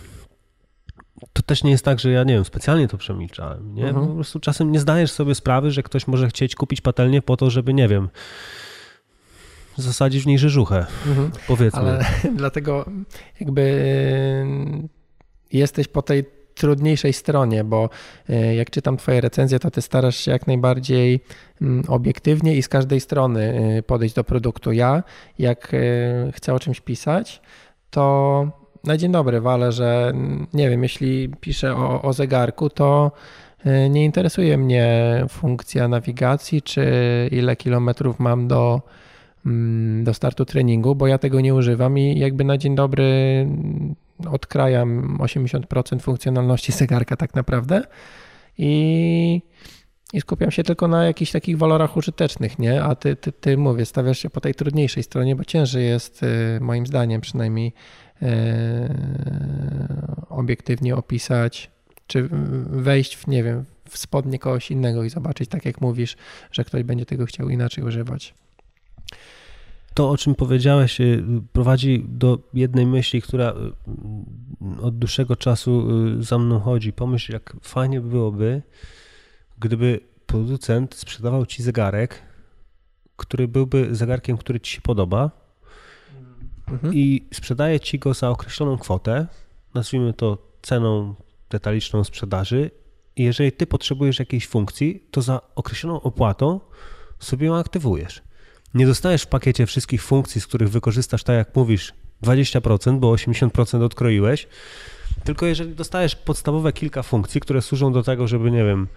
B: to też nie jest tak, że ja nie wiem, specjalnie to przemilczałem. Nie? Mhm. Po prostu czasem nie zdajesz sobie sprawy, że ktoś może chcieć kupić patelnię po to, żeby nie wiem zasadzić w niej rzeżuchę, mhm. powiedzmy.
A: Ale dlatego jakby jesteś po tej trudniejszej stronie, bo e, jak czytam Twoje recenzje, to Ty starasz się jak najbardziej mm, obiektywnie i z każdej strony e, podejść do produktu. Ja, jak chcę o czymś pisać, to na dzień dobry walę, że mm, nie wiem, jeśli piszę o, o zegarku, to nie interesuje mnie funkcja nawigacji, czy ile kilometrów mam do, mm, do startu treningu, bo ja tego nie używam i jakby na dzień dobry odkrajam 80% funkcjonalności zegarka tak naprawdę i, i skupiam się tylko na jakichś takich walorach użytecznych, nie? A ty, ty, ty mówię, stawiasz się po tej trudniejszej stronie, bo ciężej jest y, moim zdaniem przynajmniej obiektywnie opisać, czy wejść w, nie wiem, w spodnie kogoś innego i zobaczyć, tak jak mówisz, że ktoś będzie tego chciał inaczej używać
B: to, o czym powiedziałeś, y, prowadzi do jednej myśli, która y, od dłuższego czasu y, za mną chodzi. Pomyśl, jak fajnie byłoby, gdyby producent sprzedawał ci zegarek, który byłby zegarkiem, który ci się podoba mhm. i sprzedaje ci go za określoną kwotę, nazwijmy to ceną detaliczną sprzedaży. I jeżeli ty potrzebujesz jakiejś funkcji, to za określoną opłatą sobie ją aktywujesz. Nie dostajesz w pakiecie wszystkich funkcji, z których wykorzystasz, tak jak mówisz, 20%, bo 80% odkroiłeś, tylko jeżeli dostajesz podstawowe kilka funkcji, które służą do tego, żeby, nie wiem,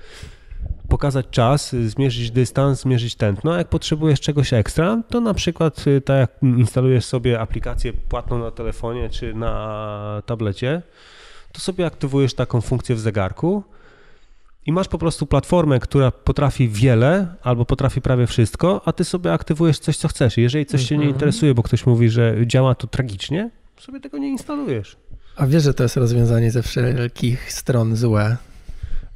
B: pokazać czas, zmierzyć dystans, zmierzyć tętno. Jak potrzebujesz czegoś ekstra, to na przykład tak jak instalujesz sobie aplikację płatną na telefonie czy na tablecie, to sobie aktywujesz taką funkcję w zegarku i masz po prostu platformę, która potrafi wiele albo potrafi prawie wszystko, a ty sobie aktywujesz coś, co chcesz. Jeżeli coś cię nie mhm. interesuje, bo ktoś mówi, że działa to tragicznie, sobie tego nie instalujesz.
A: A wiesz, że to jest rozwiązanie ze wszelkich stron złe.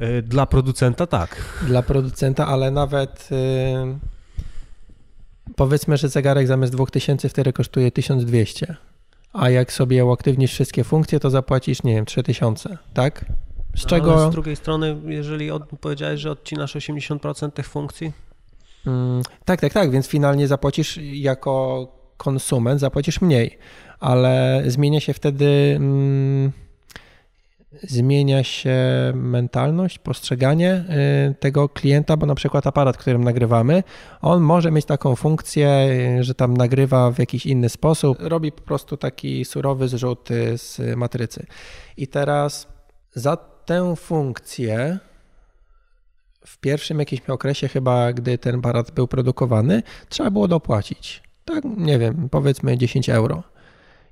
B: E, dla producenta tak.
A: Dla producenta, ale nawet yy, powiedzmy, że zegarek zamiast 2000 wtedy kosztuje 1200. A jak sobie uaktywnisz wszystkie funkcje, to zapłacisz, nie wiem, 3000, tak?
B: Z no, czego. Ale z drugiej strony, jeżeli od, powiedziałeś, że odcinasz 80% tych funkcji?
A: Mm, tak, tak, tak, więc finalnie zapłacisz jako konsument, zapłacisz mniej, ale zmienia się wtedy. Mm, zmienia się mentalność, postrzeganie y, tego klienta, bo na przykład aparat, którym nagrywamy, on może mieć taką funkcję, y, że tam nagrywa w jakiś inny sposób, robi po prostu taki surowy zrzut y, z matrycy. I teraz za tę funkcję w pierwszym jakimś okresie, chyba gdy ten aparat był produkowany, trzeba było dopłacić. Tak, nie wiem, powiedzmy 10 euro.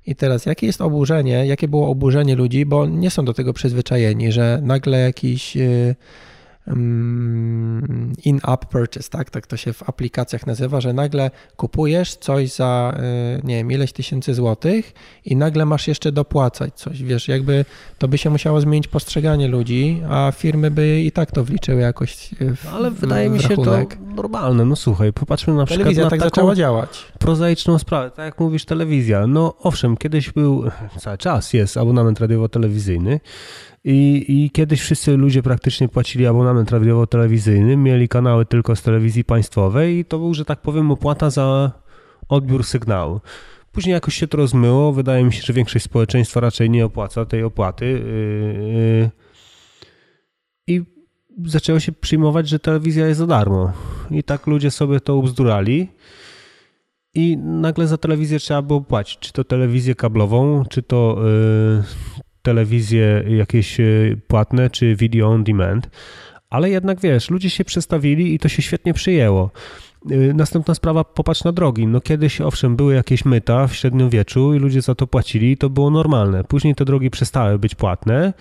A: I teraz, jakie jest oburzenie, jakie było oburzenie ludzi, bo nie są do tego przyzwyczajeni, że nagle jakiś y, in-app purchase, tak? Tak to się w aplikacjach nazywa, że nagle kupujesz coś za, y, nie wiem, ileś tysięcy złotych i nagle masz jeszcze dopłacać coś, wiesz, jakby to by się musiało zmienić postrzeganie ludzi, a firmy by i tak to wliczyły jakoś y, w,
B: Ale wydaje w mi się to normalne, no słuchaj, popatrzmy na
A: przykład Telewizja
B: na
A: tak zaczęła działać.
B: Prozaiczną sprawę, tak jak mówisz, telewizja, no owszem, kiedyś był, cały czas jest abonament radiowo-telewizyjny, i, I kiedyś wszyscy ludzie praktycznie płacili abonament radiowo-telewizyjny, mieli kanały tylko z telewizji państwowej i to był, że tak powiem, opłata za odbiór sygnału. Później jakoś się to rozmyło. Wydaje mi się, że większość społeczeństwa raczej nie opłaca tej opłaty. Yy, yy. I zaczęło się przyjmować, że telewizja jest za darmo. I tak ludzie sobie to ubzdurali. I nagle za telewizję trzeba było płacić. Czy to telewizję kablową, czy to telewizje jakieś e, płatne czy video on demand, ale jednak wiesz, ludzie się przestawili i to się świetnie przyjęło. E, następna sprawa, popatrz na drogi. No kiedyś, owszem, były jakieś myta w średniowieczu i ludzie za to płacili, to było normalne. Później te drogi przestały być płatne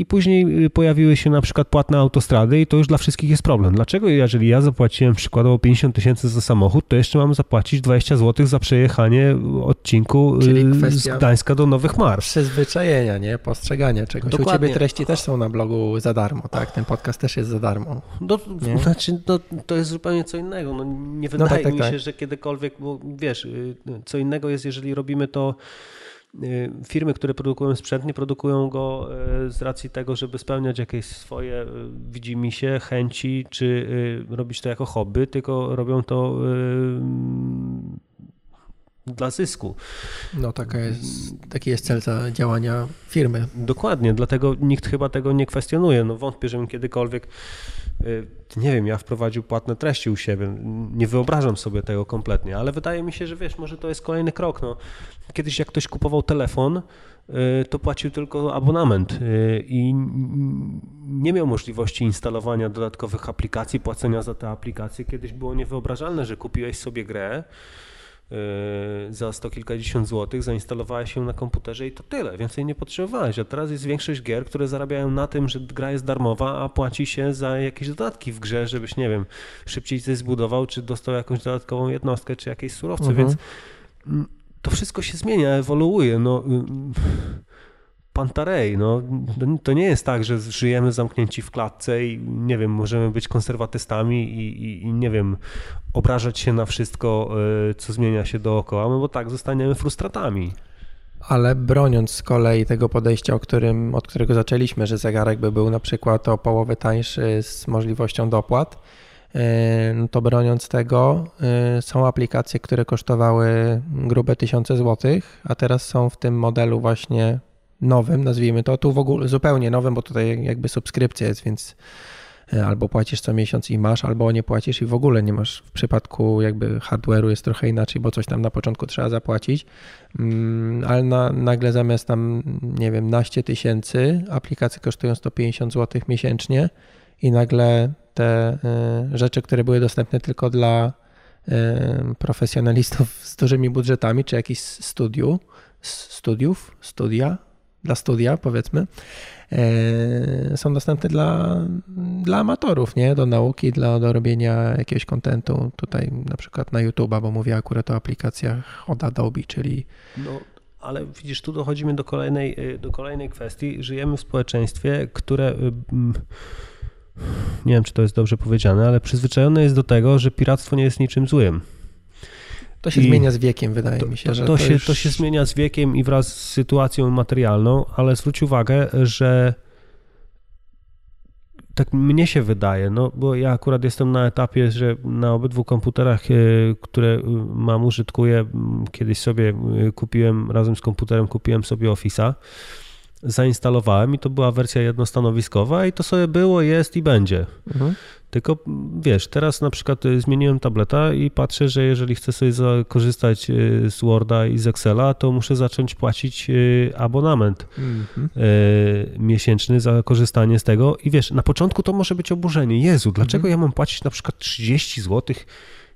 B: i później y, pojawiły się na przykład płatne autostrady i to już dla wszystkich jest problem. Dlaczego jeżeli ja zapłaciłem przykładowo 50 tysięcy za samochód, to jeszcze mam zapłacić 20 zł za przejechanie odcinku y, z Gdańska do Nowych Marsz?
A: Przyzwyczajenia, nie? Postrzegania czegoś. Dokładnie. U ciebie treści też są na blogu za darmo, tak? Ten podcast też jest za darmo.
B: No, znaczy, no, to jest zupełnie co innego. No, nie wydaje no tak, tak, mi się, tak. że kiedykolwiek, bo wiesz, y, co innego jest, jeżeli robimy to firmy, które produkują sprzęt, nie produkują go y, z racji tego, żeby spełniać jakieś swoje y, widzimisię, chęci, czy robić to jako hobby, tylko robią to dla zysku.
A: No taka jest, taki jest cel działania firmy.
B: Dokładnie, dlatego nikt chyba tego nie kwestionuje. No wątpię, żebym kiedykolwiek Y, nie wiem, ja wprowadził płatne treści u siebie. Nie wyobrażam sobie tego kompletnie, ale wydaje mi się, że wiesz, może to jest kolejny krok. No, kiedyś jak ktoś kupował telefon, y, to płacił tylko abonament y, i nie miał możliwości instalowania dodatkowych aplikacji, płacenia za te aplikacje. Kiedyś było niewyobrażalne, że kupiłeś sobie grę, za sto kilkadziesiąt złotych, zainstalowałeś ją na komputerze i to tyle, więcej nie potrzebowałeś. A teraz jest większość gier, które zarabiają na tym, że gra jest darmowa, a płaci się za jakieś dodatki w grze, żebyś, nie wiem, szybciej coś zbudował, czy dostał jakąś dodatkową jednostkę, czy jakieś surowce, mhm. więc to wszystko się zmienia, ewoluuje. No, Pantarej. No, to nie jest tak, że żyjemy zamknięci w klatce i nie wiem, możemy być konserwatystami i, i, i nie wiem, obrażać się na wszystko, y, co zmienia się dookoła, no bo tak zostaniemy frustratami.
A: Ale broniąc z kolei tego podejścia, o którym, od którego zaczęliśmy, że zegarek by był na przykład o połowę tańszy z możliwością dopłat, y, no to broniąc tego, y, są aplikacje, które kosztowały grube tysiące złotych, a teraz są w tym modelu właśnie nowym, nazwijmy to, tu w ogóle zupełnie nowym, bo tutaj jakby subskrypcja jest, więc e, albo płacisz co miesiąc i masz, albo nie płacisz i w ogóle nie masz. W przypadku jakby hardware'u jest trochę inaczej, bo coś tam na początku trzeba zapłacić, mm, ale na, nagle zamiast tam, nie wiem, naście tysięcy, aplikacje kosztują 150 zł miesięcznie i nagle te rzeczy, które były dostępne tylko dla profesjonalistów z dużymi budżetami, czy jakichś studiów, studiów, studia, dla studia powiedzmy, e, są dostępne dla, dla amatorów, nie? Do nauki, dla do robienia jakiegoś kontentu. Tutaj na przykład na YouTube'a, bo mówię akurat o aplikacjach od Adobe, czyli...
B: No, ale widzisz, tu dochodzimy do kolejnej, e, do kolejnej kwestii. Żyjemy w społeczeństwie, które e, nie wiem, czy to jest dobrze powiedziane, ale przyzwyczajone jest do tego, że piractwo nie jest niczym złym.
A: To się I zmienia z wiekiem, wydaje
B: to,
A: mi się. Że
B: to, to, się, już... to się zmienia z wiekiem i wraz z sytuacją materialną, ale zwróć uwagę, że tak mnie się wydaje, no bo ja akurat jestem na etapie, że na obydwu komputerach, e, które e, mam, użytkuję, kiedyś sobie e, kupiłem, razem z komputerem kupiłem sobie Office'a, zainstalowałem i to była wersja jednostanowiskowa i to sobie było, jest i będzie. Mhm. Tylko wiesz, teraz na przykład y, zmieniłem tableta i patrzę, że jeżeli chcę sobie korzystać y, z Worda i z Excela, to muszę zacząć płacić y, abonament mm-hmm. miesięczny za korzystanie z tego. I wiesz, na początku to może być oburzenie. Jezu, dlaczego mm-hmm. ja mam płacić na przykład 30 złotych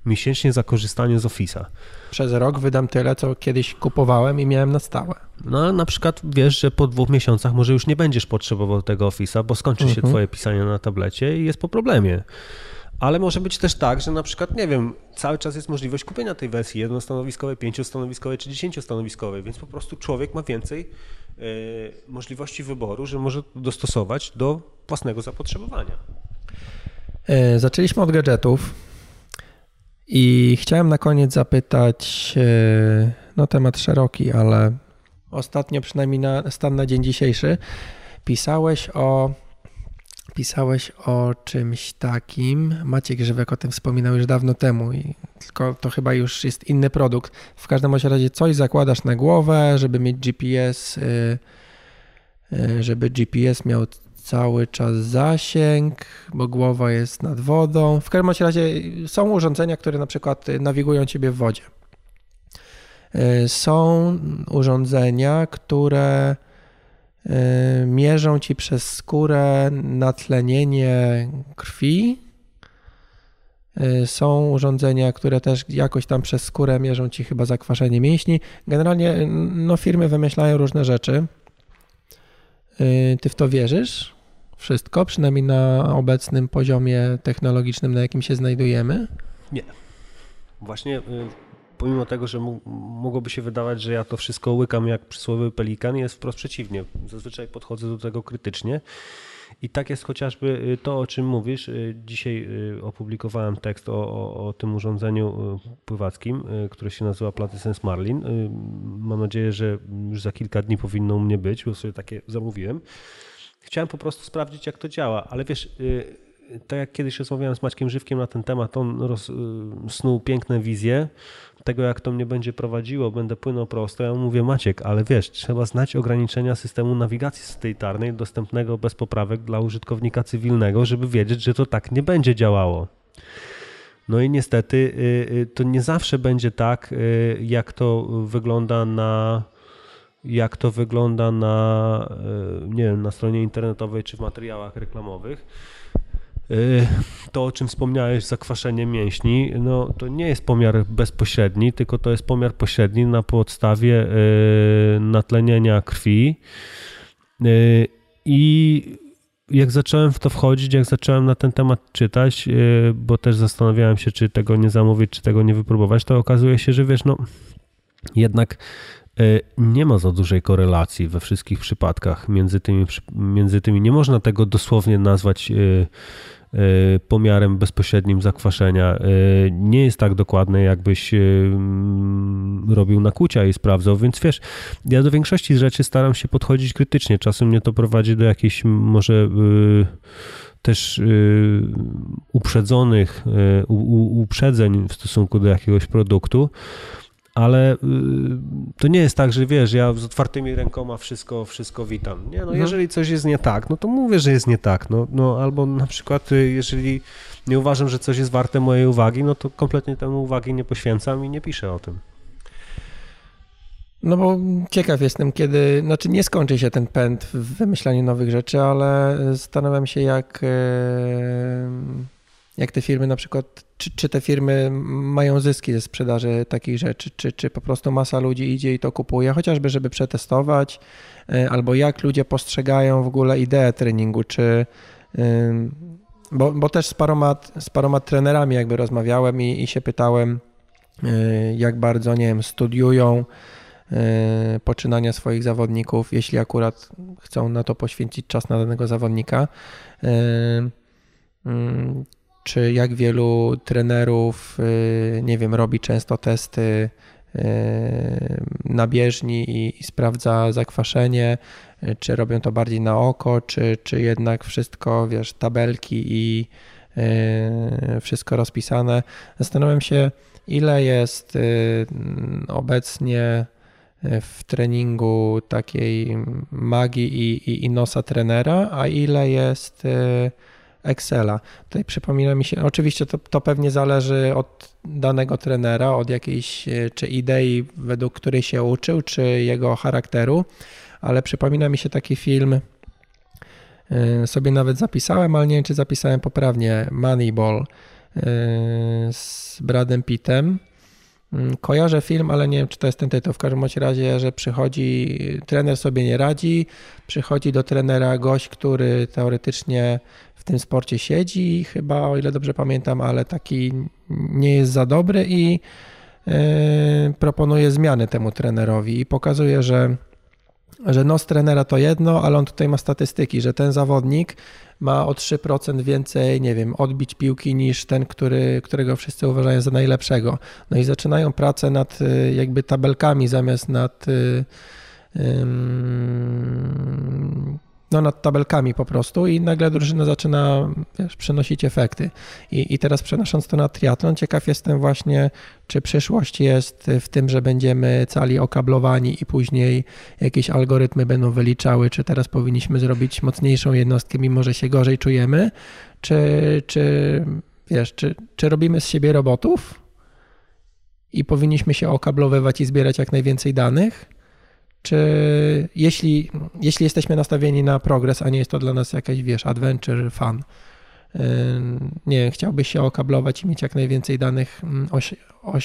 B: miesięcznie za korzystanie z Office'a.
A: Przez rok wydam tyle, co kiedyś kupowałem i miałem na stałe.
B: No na przykład wiesz, że po dwóch miesiącach może już nie będziesz potrzebował tego Office'a, bo skończy mhm. się twoje pisanie na tablecie i jest po problemie. Ale może być też tak, że na przykład, nie wiem, cały czas jest możliwość kupienia tej wersji jednostanowiskowej, pięciostanowiskowej czy dziesięciostanowiskowej, więc po prostu człowiek ma więcej y, możliwości wyboru, że może dostosować do własnego zapotrzebowania.
A: E, zaczęliśmy od gadżetów. I chciałem na koniec zapytać, e, no temat szeroki, ale ostatnio przynajmniej na stan na dzień dzisiejszy pisałeś o pisałeś o czymś takim. Maciek Grzywek o tym wspominał już dawno temu, i tylko to chyba już jest inny produkt. W każdym razie coś zakładasz na głowę, żeby mieć GPS, e, e, żeby GPS miał cały czas zasięg, bo głowa jest nad wodą. W każdym razie są urządzenia, które na przykład nawigują ciebie w wodzie. E, są urządzenia, które e, mierzą ci przez skórę natlenienie krwi. Są urządzenia, które też jakoś tam przez skórę mierzą ci chyba zakwaszenie mięśni. Generalnie no, firmy wymyślają różne rzeczy. Ty w to wierzysz? Wszystko, przynajmniej na obecnym poziomie technologicznym, na jakim się znajdujemy?
B: Nie. Właśnie y, pomimo tego, że mogłoby się wydawać, że ja to wszystko łykam jak przysłowiowy pelikan, jest wprost przeciwnie. Zazwyczaj podchodzę do tego krytycznie. I tak jest chociażby y, to, o czym mówisz. Y, dzisiaj opublikowałem tekst o, o, o tym urządzeniu pływackim, które się nazywa Platysens Marlin. Mam nadzieję, że już za kilka dni powinno u mnie być, bo sobie takie zamówiłem. Chciałem po prostu sprawdzić, jak to działa, ale wiesz, y, tak jak kiedyś rozmawiałem z Maćkiem Żywkiem na ten temat, on roz, y, snuł piękne wizje tego, jak to mnie będzie prowadziło, będę płynął prosto. Ja mówię, Maciek, ale wiesz, trzeba znać ograniczenia systemu nawigacji satelitarnej dostępnego bez poprawek dla użytkownika cywilnego, żeby wiedzieć, że to tak nie będzie działało. No i niestety y, to nie zawsze będzie tak, jak to wygląda na jak to wygląda na, nie wiem, na stronie internetowej czy w materiałach reklamowych. E, to, o czym wspomniałeś, zakwaszenie mięśni, no to nie jest pomiar bezpośredni, tylko to jest pomiar pośredni na podstawie e, natlenienia krwi. I jak zacząłem w to wchodzić, jak zacząłem na ten temat czytać, bo też zastanawiałem się, czy tego nie zamówić, czy tego nie wypróbować, to okazuje się, że wiesz, no jednak nie ma za dużej korelacji we wszystkich przypadkach między tymi, między tymi. Nie można tego dosłownie nazwać e, e, pomiarem bezpośrednim zakwaszenia. Nie jest tak dokładne, jakbyś robił nakłucia i sprawdzał, więc wiesz, ja do większości rzeczy staram się podchodzić krytycznie. Czasem mnie to prowadzi do jakichś może też uprzedzonych uprzedzeń w stosunku do jakiegoś produktu, ale y, to nie jest tak, że wiesz, ja z otwartymi rękoma wszystko, wszystko witam. Nie, no mhm. jeżeli coś jest nie tak, no to mówię, że jest nie tak, no, no albo na przykład y, jeżeli nie uważam, że coś jest warte mojej uwagi, no to kompletnie temu uwagi nie poświęcam i nie piszę o tym.
A: No bo ciekaw jestem, kiedy, znaczy nie skończy się ten pęd w wymyślaniu nowych rzeczy, ale zastanawiam się, jak, jak te firmy na przykład, czy, czy te firmy mają zyski ze sprzedaży takich rzeczy, czy, czy po prostu masa ludzi idzie i to kupuje, chociażby żeby przetestować, e, albo jak ludzie postrzegają w ogóle ideę treningu, czy bo, bo też z paroma, z paroma trenerami jakby rozmawiałem i, i się pytałem, e, jak bardzo, nie wiem, studiują E, poczynania swoich zawodników, jeśli akurat chcą na to poświęcić czas na danego zawodnika. Czy jak wielu trenerów, e, nie wiem, robi często testy na bieżni i, i sprawdza zakwaszenie, czy robią to bardziej na oko, czy, czy jednak wszystko, wiesz, tabelki i wszystko rozpisane. Zastanawiam się, ile jest obecnie w treningu takiej magii i, i, i nosa trenera, a ile jest Excela. Tutaj przypomina mi się, oczywiście to, to pewnie zależy od danego trenera, od jakiejś e, czy idei, według której się uczył, czy jego charakteru, ale przypomina mi się taki film, e, sobie nawet zapisałem, ale nie wiem, czy zapisałem poprawnie, Moneyball z Bradem Pittem kojarzę film, ale nie wiem, czy to jest ten tytuł. W każdym razie, że przychodzi, trener sobie nie radzi, przychodzi do trenera gość, który teoretycznie w tym sporcie siedzi, chyba o ile dobrze pamiętam, ale taki nie jest za dobry i yy, proponuje zmiany temu trenerowi i pokazuje, że że nos trenera to jedno, ale on tutaj ma statystyki, że ten zawodnik ma o 3% więcej, nie wiem, odbić piłki niż ten, który, którego wszyscy uważają za najlepszego. No i zaczynają pracę nad y, jakby tabelkami zamiast nad y, no, nad tabelkami po prostu i nagle drużyna zaczyna wiesz, przynosić efekty. I, I teraz przenosząc to na triatlon, ciekaw jestem właśnie, czy przyszłość jest w tym, że będziemy cali okablowani i później jakieś algorytmy będą wyliczały, czy teraz powinniśmy zrobić mocniejszą jednostkę, mimo że się gorzej czujemy, czy, czy wiesz, czy, czy robimy z siebie robotów i powinniśmy się okablowywać i zbierać jak najwięcej danych, czy jeśli, jeśli jesteśmy nastawieni na progres, a nie jest to dla nas jakaś, wiesz, adventure, fun, nie wiem, chciałbyś się okablować i mieć jak najwięcej danych mm, o, o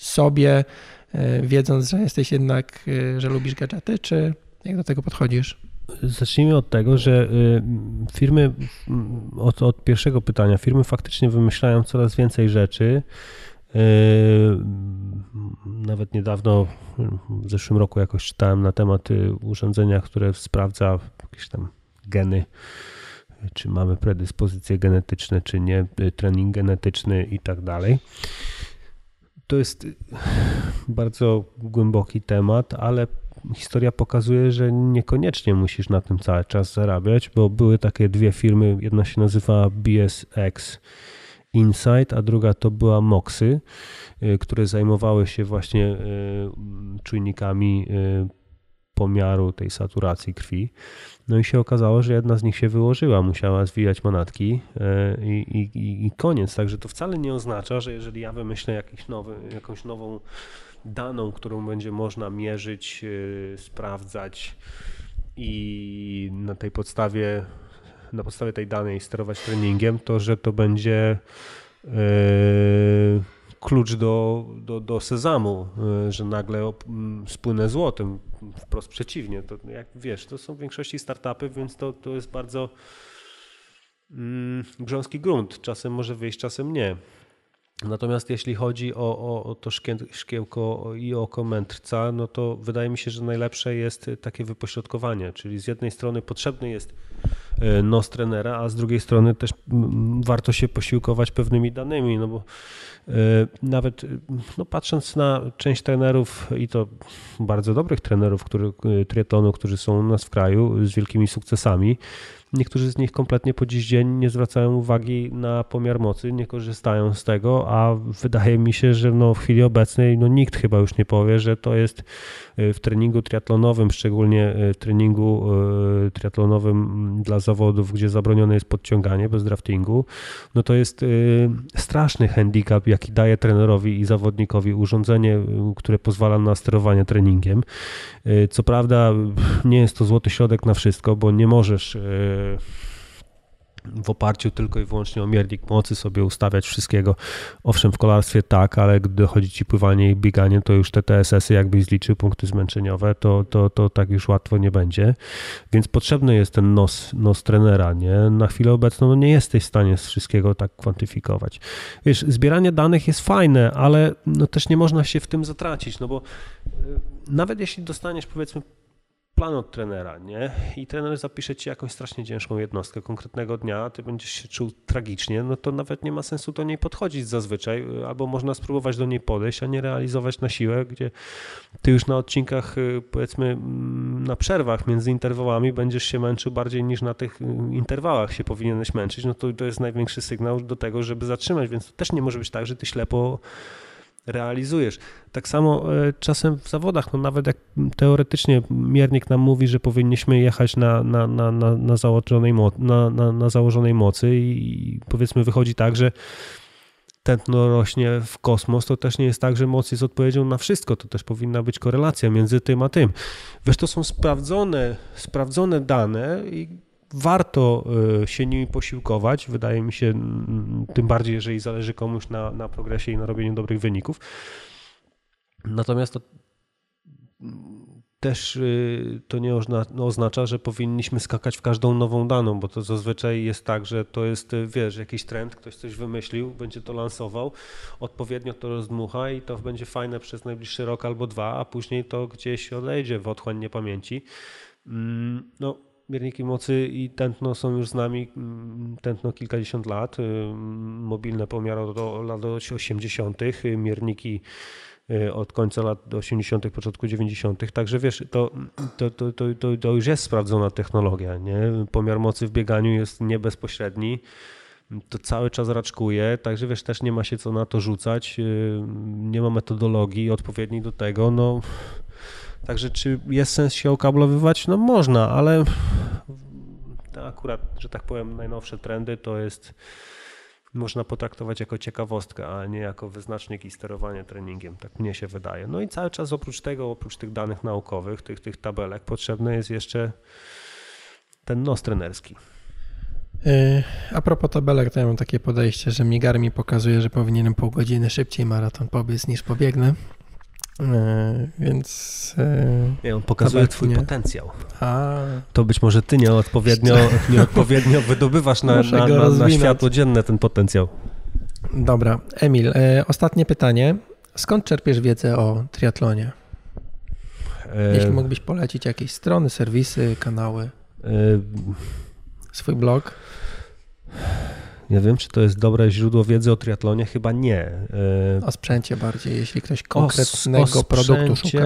A: sobie, e, wiedząc, że jesteś jednak, e, że lubisz gadżety, czy jak do tego podchodzisz?
B: Zacznijmy od tego, że y, firmy, od, od pierwszego pytania, firmy faktycznie wymyślają coraz więcej rzeczy, nawet niedawno, w zeszłym roku jakoś czytałem na temat y, urządzenia, które sprawdza jakieś tam geny, czy mamy predyspozycje genetyczne, czy nie, y, trening genetyczny i tak dalej. To jest y, bardzo głęboki temat, ale historia pokazuje, że niekoniecznie musisz na tym cały czas zarabiać, bo były takie dwie firmy, jedna się nazywa BSX Insight, a druga to była Moxy, y, które zajmowały się właśnie y, czujnikami y, pomiaru tej saturacji krwi. No i się okazało, że jedna z nich się wyłożyła, musiała zwijać manatki i, i, i koniec. Także to wcale nie oznacza, że jeżeli ja wymyślę jakiś nowy, jakąś nową daną, którą będzie można mierzyć, sprawdzać i na tej podstawie na podstawie tej danej sterować treningiem, to że to będzie e, klucz do, do, do sezamu, e, że nagle spłynę złotym. Wprost przeciwnie. To jak wiesz, to są w większości startupy, więc to, to jest bardzo mm, grząski grunt. Czasem może wyjść, czasem nie. Natomiast jeśli chodzi o, o, o to szkiełko i oko mędrca, no to wydaje mi się, że najlepsze jest takie wypośrodkowanie, czyli z jednej strony potrzebny jest e, nos trenera, a z drugiej strony też warto się posiłkować pewnymi danymi, no bo e, nawet no patrząc na część trenerów i to bardzo dobrych trenerów który, e, triatlonu, którzy są u nas w kraju z wielkimi sukcesami, niektórzy z nich kompletnie po dziś dzień nie zwracają uwagi na pomiar mocy, nie korzystają z tego, a wydaje mi się, że no w chwili obecnej no nikt chyba już nie powie, że to jest w treningu triatlonowym, szczególnie w treningu triatlonowym dla zawodów, gdzie zabronione jest podciąganie bez draftingu, no to jest straszny handicap, jaki daje trenerowi i zawodnikowi urządzenie, które pozwala na sterowanie treningiem. Co prawda nie jest to złoty środek na wszystko, bo nie możesz w oparciu tylko i wyłącznie o miernik mocy sobie ustawiać wszystkiego. Owszem, w kolarstwie tak, ale gdy chodzi ci pływanie i bieganie, to już te TSS-y jakbyś zliczył punkty zmęczeniowe, to, to, to tak już łatwo nie będzie. Więc potrzebny jest ten nos, nos trenera, nie? Na chwilę obecną no nie jesteś w stanie wszystkiego tak kwantyfikować. Wiesz, zbieranie danych jest fajne, ale no też nie można się w tym zatracić, no bo e, nawet jeśli dostaniesz powiedzmy plan od trenera, nie? I trener zapisze ci jakąś strasznie ciężką jednostkę konkretnego dnia, ty będziesz się czuł tragicznie, no to nawet nie ma sensu do niej podchodzić zazwyczaj, albo można spróbować do niej podejść, a nie realizować na siłę, gdzie ty już na odcinkach, y, powiedzmy, mm, na przerwach między interwałami będziesz się męczył bardziej niż na tych y, interwałach się powinieneś męczyć, no to to jest największy sygnał do tego, żeby zatrzymać, więc to też nie może być tak, że ty ślepo realizujesz. Tak samo e, czasem w zawodach, no nawet jak teoretycznie miernik nam mówi, że powinniśmy jechać na, na, na, na, na, założonej, na, na, na założonej mocy i powiedzmy wychodzi tak, że tętno rośnie w kosmos, to też nie jest tak, że moc jest odpowiedzią na wszystko. To też powinna być korelacja między tym a tym. Wiesz, to są sprawdzone, sprawdzone dane i warto y, się nimi posiłkować, wydaje mi się, tym bardziej, jeżeli zależy komuś na, na progresie i na robieniu dobrych wyników. Natomiast to też y, to nie oznacza, że powinniśmy skakać w każdą nową daną, bo to zazwyczaj jest tak, że to jest, y, wiesz, jakiś trend, ktoś coś wymyślił, będzie to lansował, odpowiednio to rozdmucha i to będzie fajne przez najbliższy rok albo dwa, a później to gdzieś odejdzie w otchłań niepamięci. Mm, no, Mierniki mocy i tętno są już z nami, mm, tętno kilkadziesiąt lat, y, mobilne pomiary do lat 80., mierniki y, od końca lat 80., początku 90., także wiesz, to, to, to, to, to już jest sprawdzona technologia, nie? Pomiar mocy w bieganiu jest nie bezpośredni, to cały czas raczkuje, także wiesz, też nie ma się co na to rzucać, y, nie ma metodologii odpowiedniej do tego, no Także czy jest sens się okablowywać? No można, ale akurat, że tak powiem, najnowsze trendy to jest można potraktować jako ciekawostkę, a nie jako wyznacznik i sterowanie treningiem. Tak mnie się wydaje. No i cały czas oprócz tego, oprócz tych danych naukowych, tych, tych tabelek, potrzebny jest jeszcze ten nos trenerski.
A: E, a propos tabelek, to ja mam takie podejście, że migar mi pokazuje, że powinienem pół godziny szybciej maraton pobiec niż pobiegnę. E, więc.
B: E, nie, on pokazuje twój nie. potencjał. A. To być może ty nieodpowiednio, nieodpowiednio wydobywasz na, na, na, na światło dzienne ten potencjał.
A: Dobra, Emil, e, ostatnie pytanie. Skąd czerpiesz wiedzę o triatlonie? Jeśli mógłbyś polecić jakieś strony, serwisy, kanały, swój blog?
B: Nie wiem, czy to jest dobre źródło wiedzy o triatlonie, chyba nie. E,
A: o sprzęcie bardziej, jeśli ktoś konkretnego o, o produktu szuka.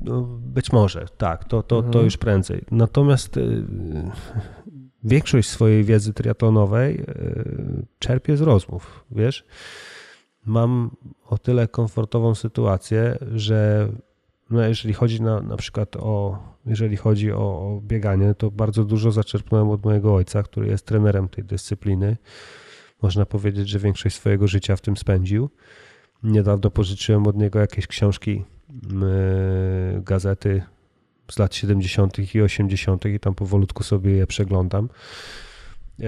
B: No, być może, tak, to, to, mhm. to już prędzej. Natomiast e, większość swojej wiedzy triatlonowej e, czerpię z rozmów, wiesz. Mam o tyle komfortową sytuację, że no jeżeli chodzi na, na przykład o, jeżeli chodzi o, o bieganie, to bardzo dużo zaczerpnąłem od mojego ojca, który jest trenerem tej dyscypliny. Można powiedzieć, że większość swojego życia w tym spędził. Niedawno pożyczyłem od niego jakieś książki, yy, gazety z lat 70. i 80. i tam powolutku sobie je przeglądam. Yy,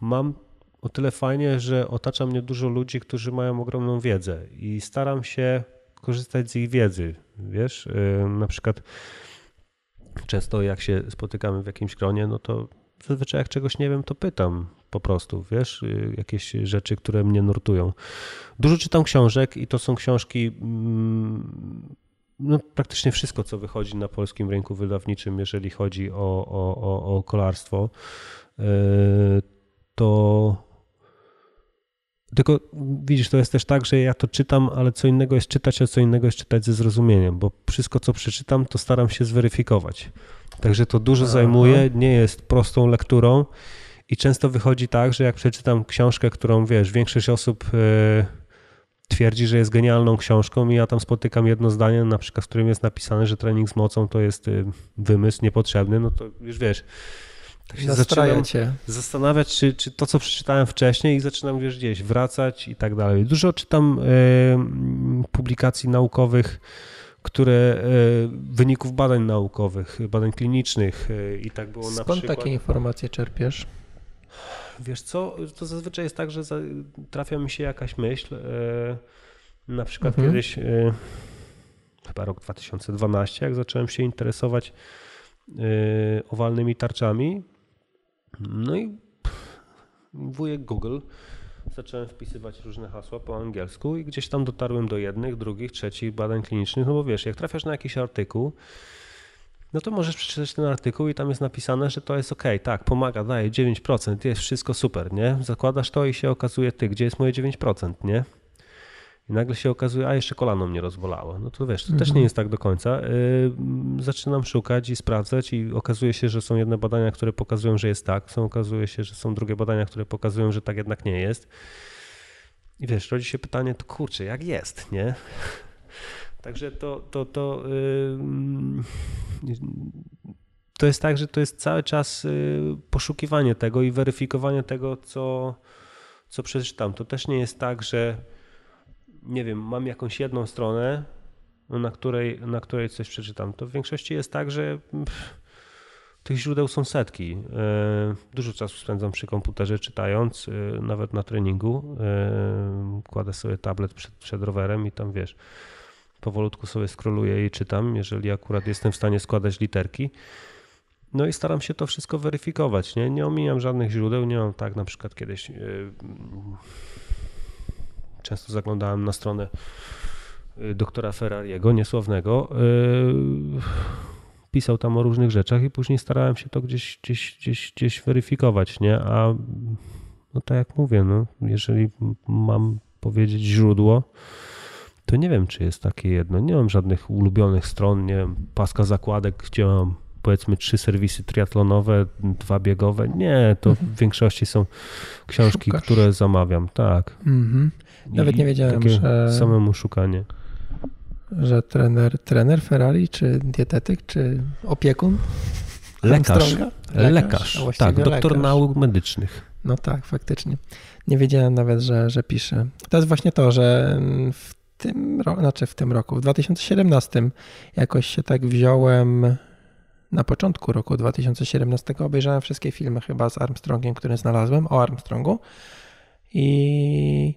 B: mam o tyle fajnie, że otacza mnie dużo ludzi, którzy mają ogromną wiedzę i staram się korzystać z ich wiedzy, wiesz, y, na przykład często jak się spotykamy w jakimś gronie, no to zazwyczaj jak czegoś nie wiem, to pytam po prostu, wiesz, y, jakieś rzeczy, które mnie nurtują. Dużo czytam książek i to są książki, mm, no praktycznie wszystko, co wychodzi na polskim rynku wydawniczym, jeżeli chodzi o, o, o, o kolarstwo, y, to tylko widzisz, to jest też tak, że ja to czytam, ale co innego jest czytać, a co innego jest czytać ze zrozumieniem, bo wszystko, co przeczytam, to staram się zweryfikować. Także to dużo Aha. zajmuje, nie jest prostą lekturą i często wychodzi tak, że jak przeczytam książkę, którą wiesz, większość osób yy, twierdzi, że jest genialną książką i ja tam spotykam jedno zdanie, na przykład, w którym jest napisane, że trening z mocą to jest yy, wymysł niepotrzebny, no to już wiesz,
A: tak się zaczynam
B: zastanawiać, czy, czy to, co przeczytałem wcześniej i zaczynam wiesz, gdzieś wracać i tak dalej. Dużo czytam y, publikacji naukowych, które y, wyników badań naukowych, badań klinicznych y, i tak było
A: Skąd
B: na przykład.
A: Skąd takie informacje czerpiesz?
B: Wiesz co, to zazwyczaj jest tak, że trafia mi się jakaś myśl, na przykład mhm. kiedyś, chyba rok 2012, jak zacząłem się interesować owalnymi tarczami, no i wujek Google zacząłem wpisywać różne hasła po angielsku i gdzieś tam dotarłem do jednych, drugich, trzecich badań klinicznych, no bo wiesz, jak trafiasz na jakiś artykuł, no to możesz przeczytać ten artykuł i tam jest napisane, że to jest ok, tak, pomaga, daje 9%, jest wszystko super, nie? Zakładasz to i się okazuje, ty, gdzie jest moje 9%, nie? I nagle się okazuje, a jeszcze kolano mnie rozwolało. No to wiesz, to mhm. też nie jest tak do końca. Yy, zaczynam szukać i sprawdzać i okazuje się, że są jedne badania, które pokazują, że jest tak, są okazuje się, że są drugie badania, które pokazują, że tak jednak nie jest. I wiesz, rodzi się pytanie, to kurczę, jak jest, nie? Także to, to, to, yy, to jest tak, że to jest cały czas yy, poszukiwanie tego i weryfikowanie tego, co, co przeczytam. To też nie jest tak, że nie wiem, mam jakąś jedną stronę, na której, na której coś przeczytam, to w większości jest tak, że pff, tych źródeł są setki. E, dużo czasu spędzam przy komputerze czytając, e, nawet na treningu. E, kładę sobie tablet przed, przed rowerem i tam wiesz, powolutku sobie scrolluję i czytam, jeżeli akurat jestem w stanie składać literki. No i staram się to wszystko weryfikować. Nie, nie omijam żadnych źródeł. Nie mam tak na przykład kiedyś często zaglądałem na stronę y, doktora Ferrariego, niesławnego. Y, pisał tam o różnych rzeczach i później starałem się to gdzieś, gdzieś, gdzieś, gdzieś weryfikować, nie? A no tak jak mówię, no, jeżeli mam powiedzieć źródło, to nie wiem, czy jest takie jedno. Nie mam żadnych ulubionych stron, nie wiem, paska zakładek, gdzie mam powiedzmy trzy serwisy triatlonowe, dwa biegowe. Nie, to mhm. w większości są książki, Szukasz. które zamawiam, tak. Mhm.
A: Nawet nie wiedziałem, że...
B: Samemu szukanie.
A: Że trener, trener Ferrari, czy dietetyk, czy opiekun?
B: Lekarz. Lekarz, lekarz. tak, doktor lekarz. nauk medycznych.
A: No tak, faktycznie. Nie wiedziałem nawet, że, że pisze. To jest właśnie to, że w tym roku, znaczy w tym roku, w 2017 jakoś się tak wziąłem na początku roku 2017 obejrzałem wszystkie filmy chyba z Armstrongiem, które znalazłem o Armstrongu i,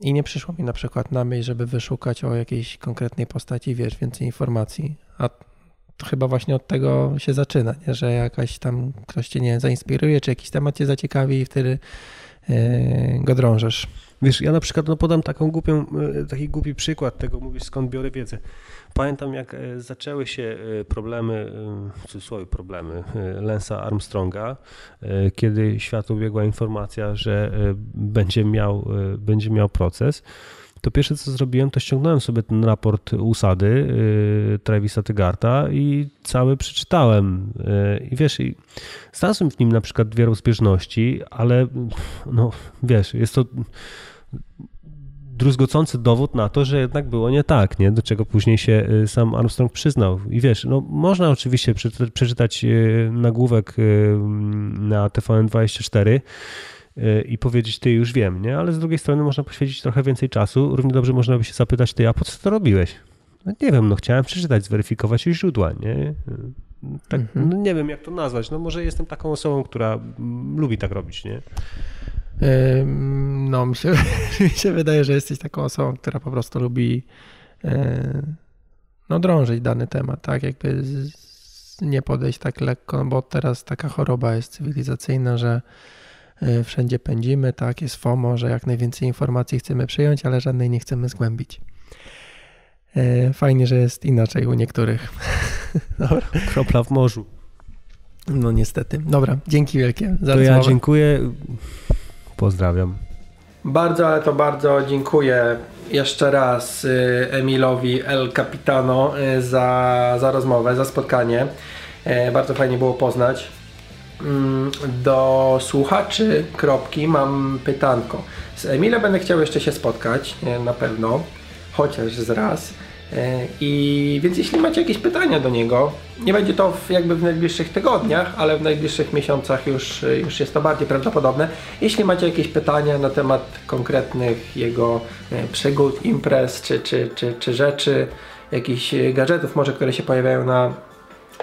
A: i nie przyszło mi na przykład na myśl, żeby wyszukać o jakiejś konkretnej postaci, wiesz, więcej informacji. A to chyba właśnie od tego się zaczyna, nie? że jakaś tam ktoś cię nie zainspiruje, czy jakiś temat cię zaciekawi i wtedy yy, go drążysz.
B: Wiesz, ja na przykład no, podam taką głupią, e, taki głupi przykład tego, mówisz skąd biorę wiedzę. Pamiętam, jak e, zaczęły się e, problemy, w cudzysłowie problemy, Lensa Armstronga, kiedy światu ubiegła informacja, że będzie miał, będzie miał proces to pierwsze co zrobiłem, to ściągnąłem sobie ten raport usady Travisa Tygarta i cały przeczytałem. I wiesz, i znalazłem w nim na przykład dwie rozbieżności, ale no wiesz, jest to druzgocący dowód na to, że jednak było nie tak, nie? do czego później się y, sam Armstrong przyznał. I wiesz, no, można oczywiście przeczytać y, nagłówek y, na TVN24 i powiedzieć, ty już wiem, nie? Ale z drugiej strony można poświęcić trochę więcej czasu. Równie dobrze można by się zapytać, ty, a po co to robiłeś? No, nie wiem, no chciałem przeczytać, zweryfikować źródła, nie? Tak, mhm. no, nie wiem, jak to nazwać. No może jestem taką osobą, która lubi tak robić, nie?
A: No, mi się, mi się wydaje, że jesteś taką osobą, która po prostu lubi no, drążyć dany temat, tak? Jakby nie podejść tak lekko, bo teraz taka choroba jest cywilizacyjna, że e, wszędzie pędzimy, tak? Jest FOMO, że jak najwięcej informacji chcemy przyjąć, ale żadnej nie chcemy zgłębić. E, fajnie, że jest inaczej u niektórych.
B: Dobra. Kropla w morzu.
A: No niestety. Dobra, dzięki wielkie
B: za To ja dziękuję. Pozdrawiam.
A: Bardzo, ale to bardzo dziękuję jeszcze raz y, Emilowi El Capitano y, za, za rozmowę, za spotkanie. Bardzo fajnie było poznać. Mm, do słuchaczy kropki mam pytanko. Z Emilem będę chciał jeszcze się spotkać, na pewno, chociaż z raz. E, I więc jeśli macie jakieś pytania do niego, nie będzie to w, jakby w najbliższych tygodniach, ale w najbliższych miesiącach już, już jest to bardziej prawdopodobne. Jeśli macie jakieś pytania na temat konkretnych jego e, przygód, imprez czy, czy, czy, czy rzeczy, jakichś gadżetów może, które się pojawiają na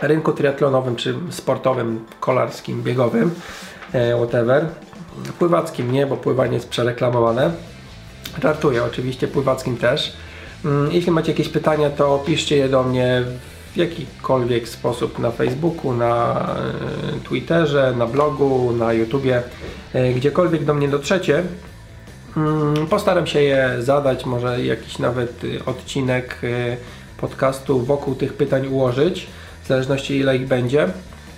A: rynku triatlonowym czy sportowym, kolarskim, biegowym, e, whatever. Pływackim nie, bo pływanie jest przereklamowane. Żartuję oczywiście, pływackim też. Mm, jeśli macie jakieś pytania, to piszcie je do mnie w jakikolwiek sposób na Facebooku, na e, Twitterze, na blogu, na YouTubie, e, gdziekolwiek do mnie dotrzecie. Mm, postaram się je zadać, może jakiś nawet odcinek podcastu wokół tych pytań ułożyć w zależności ile ich będzie.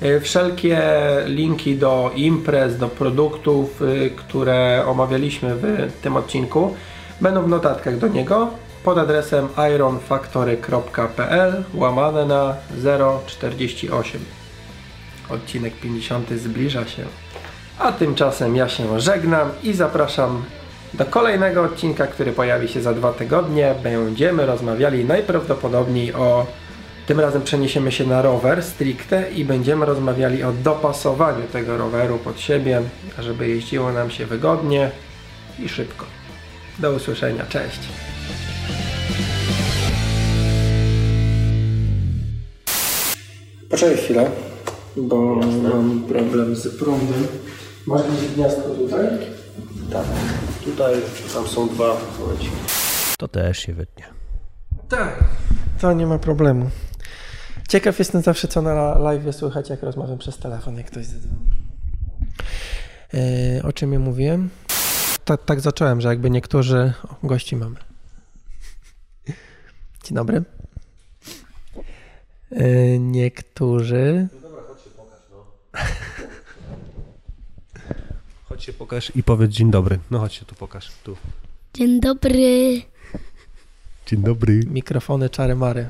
A: E, wszelkie linki do imprez, do produktów, e, które omawialiśmy w tym odcinku będą w notatkach do niego pod adresem ironfactory.pl łamane na 048. Odcinek 50 zbliża się. A tymczasem ja się żegnam i zapraszam do kolejnego odcinka, który pojawi się za dwa tygodnie. Będziemy rozmawiali najprawdopodobniej o tym razem przeniesiemy się na rower stricte i będziemy rozmawiali o dopasowaniu tego roweru pod siebie, żeby jeździło nam się wygodnie i szybko. Do usłyszenia, cześć! Poczekaj chwilę, bo Jasne. mam problem z prądem. Masz gdzieś gniazdko tutaj?
D: Tak. Tutaj, tam są dwa.
B: To też się wytnie.
A: Tak, to nie ma problemu. Ciekaw jestem zawsze, co na live słychać, jak rozmawiam przez telefon, jak ktoś zadzwoni. E, o czym ja mówiłem? Tak, tak zacząłem, że jakby niektórzy... O, gości mamy. Dzień dobry. E, niektórzy...
B: No dobra, chodź się pokaż, no. chodź się pokaż i powiedz dzień dobry. No chodź się tu pokaż, tu.
E: Dzień dobry.
B: Dzień dobry.
A: Mikrofony czary mary.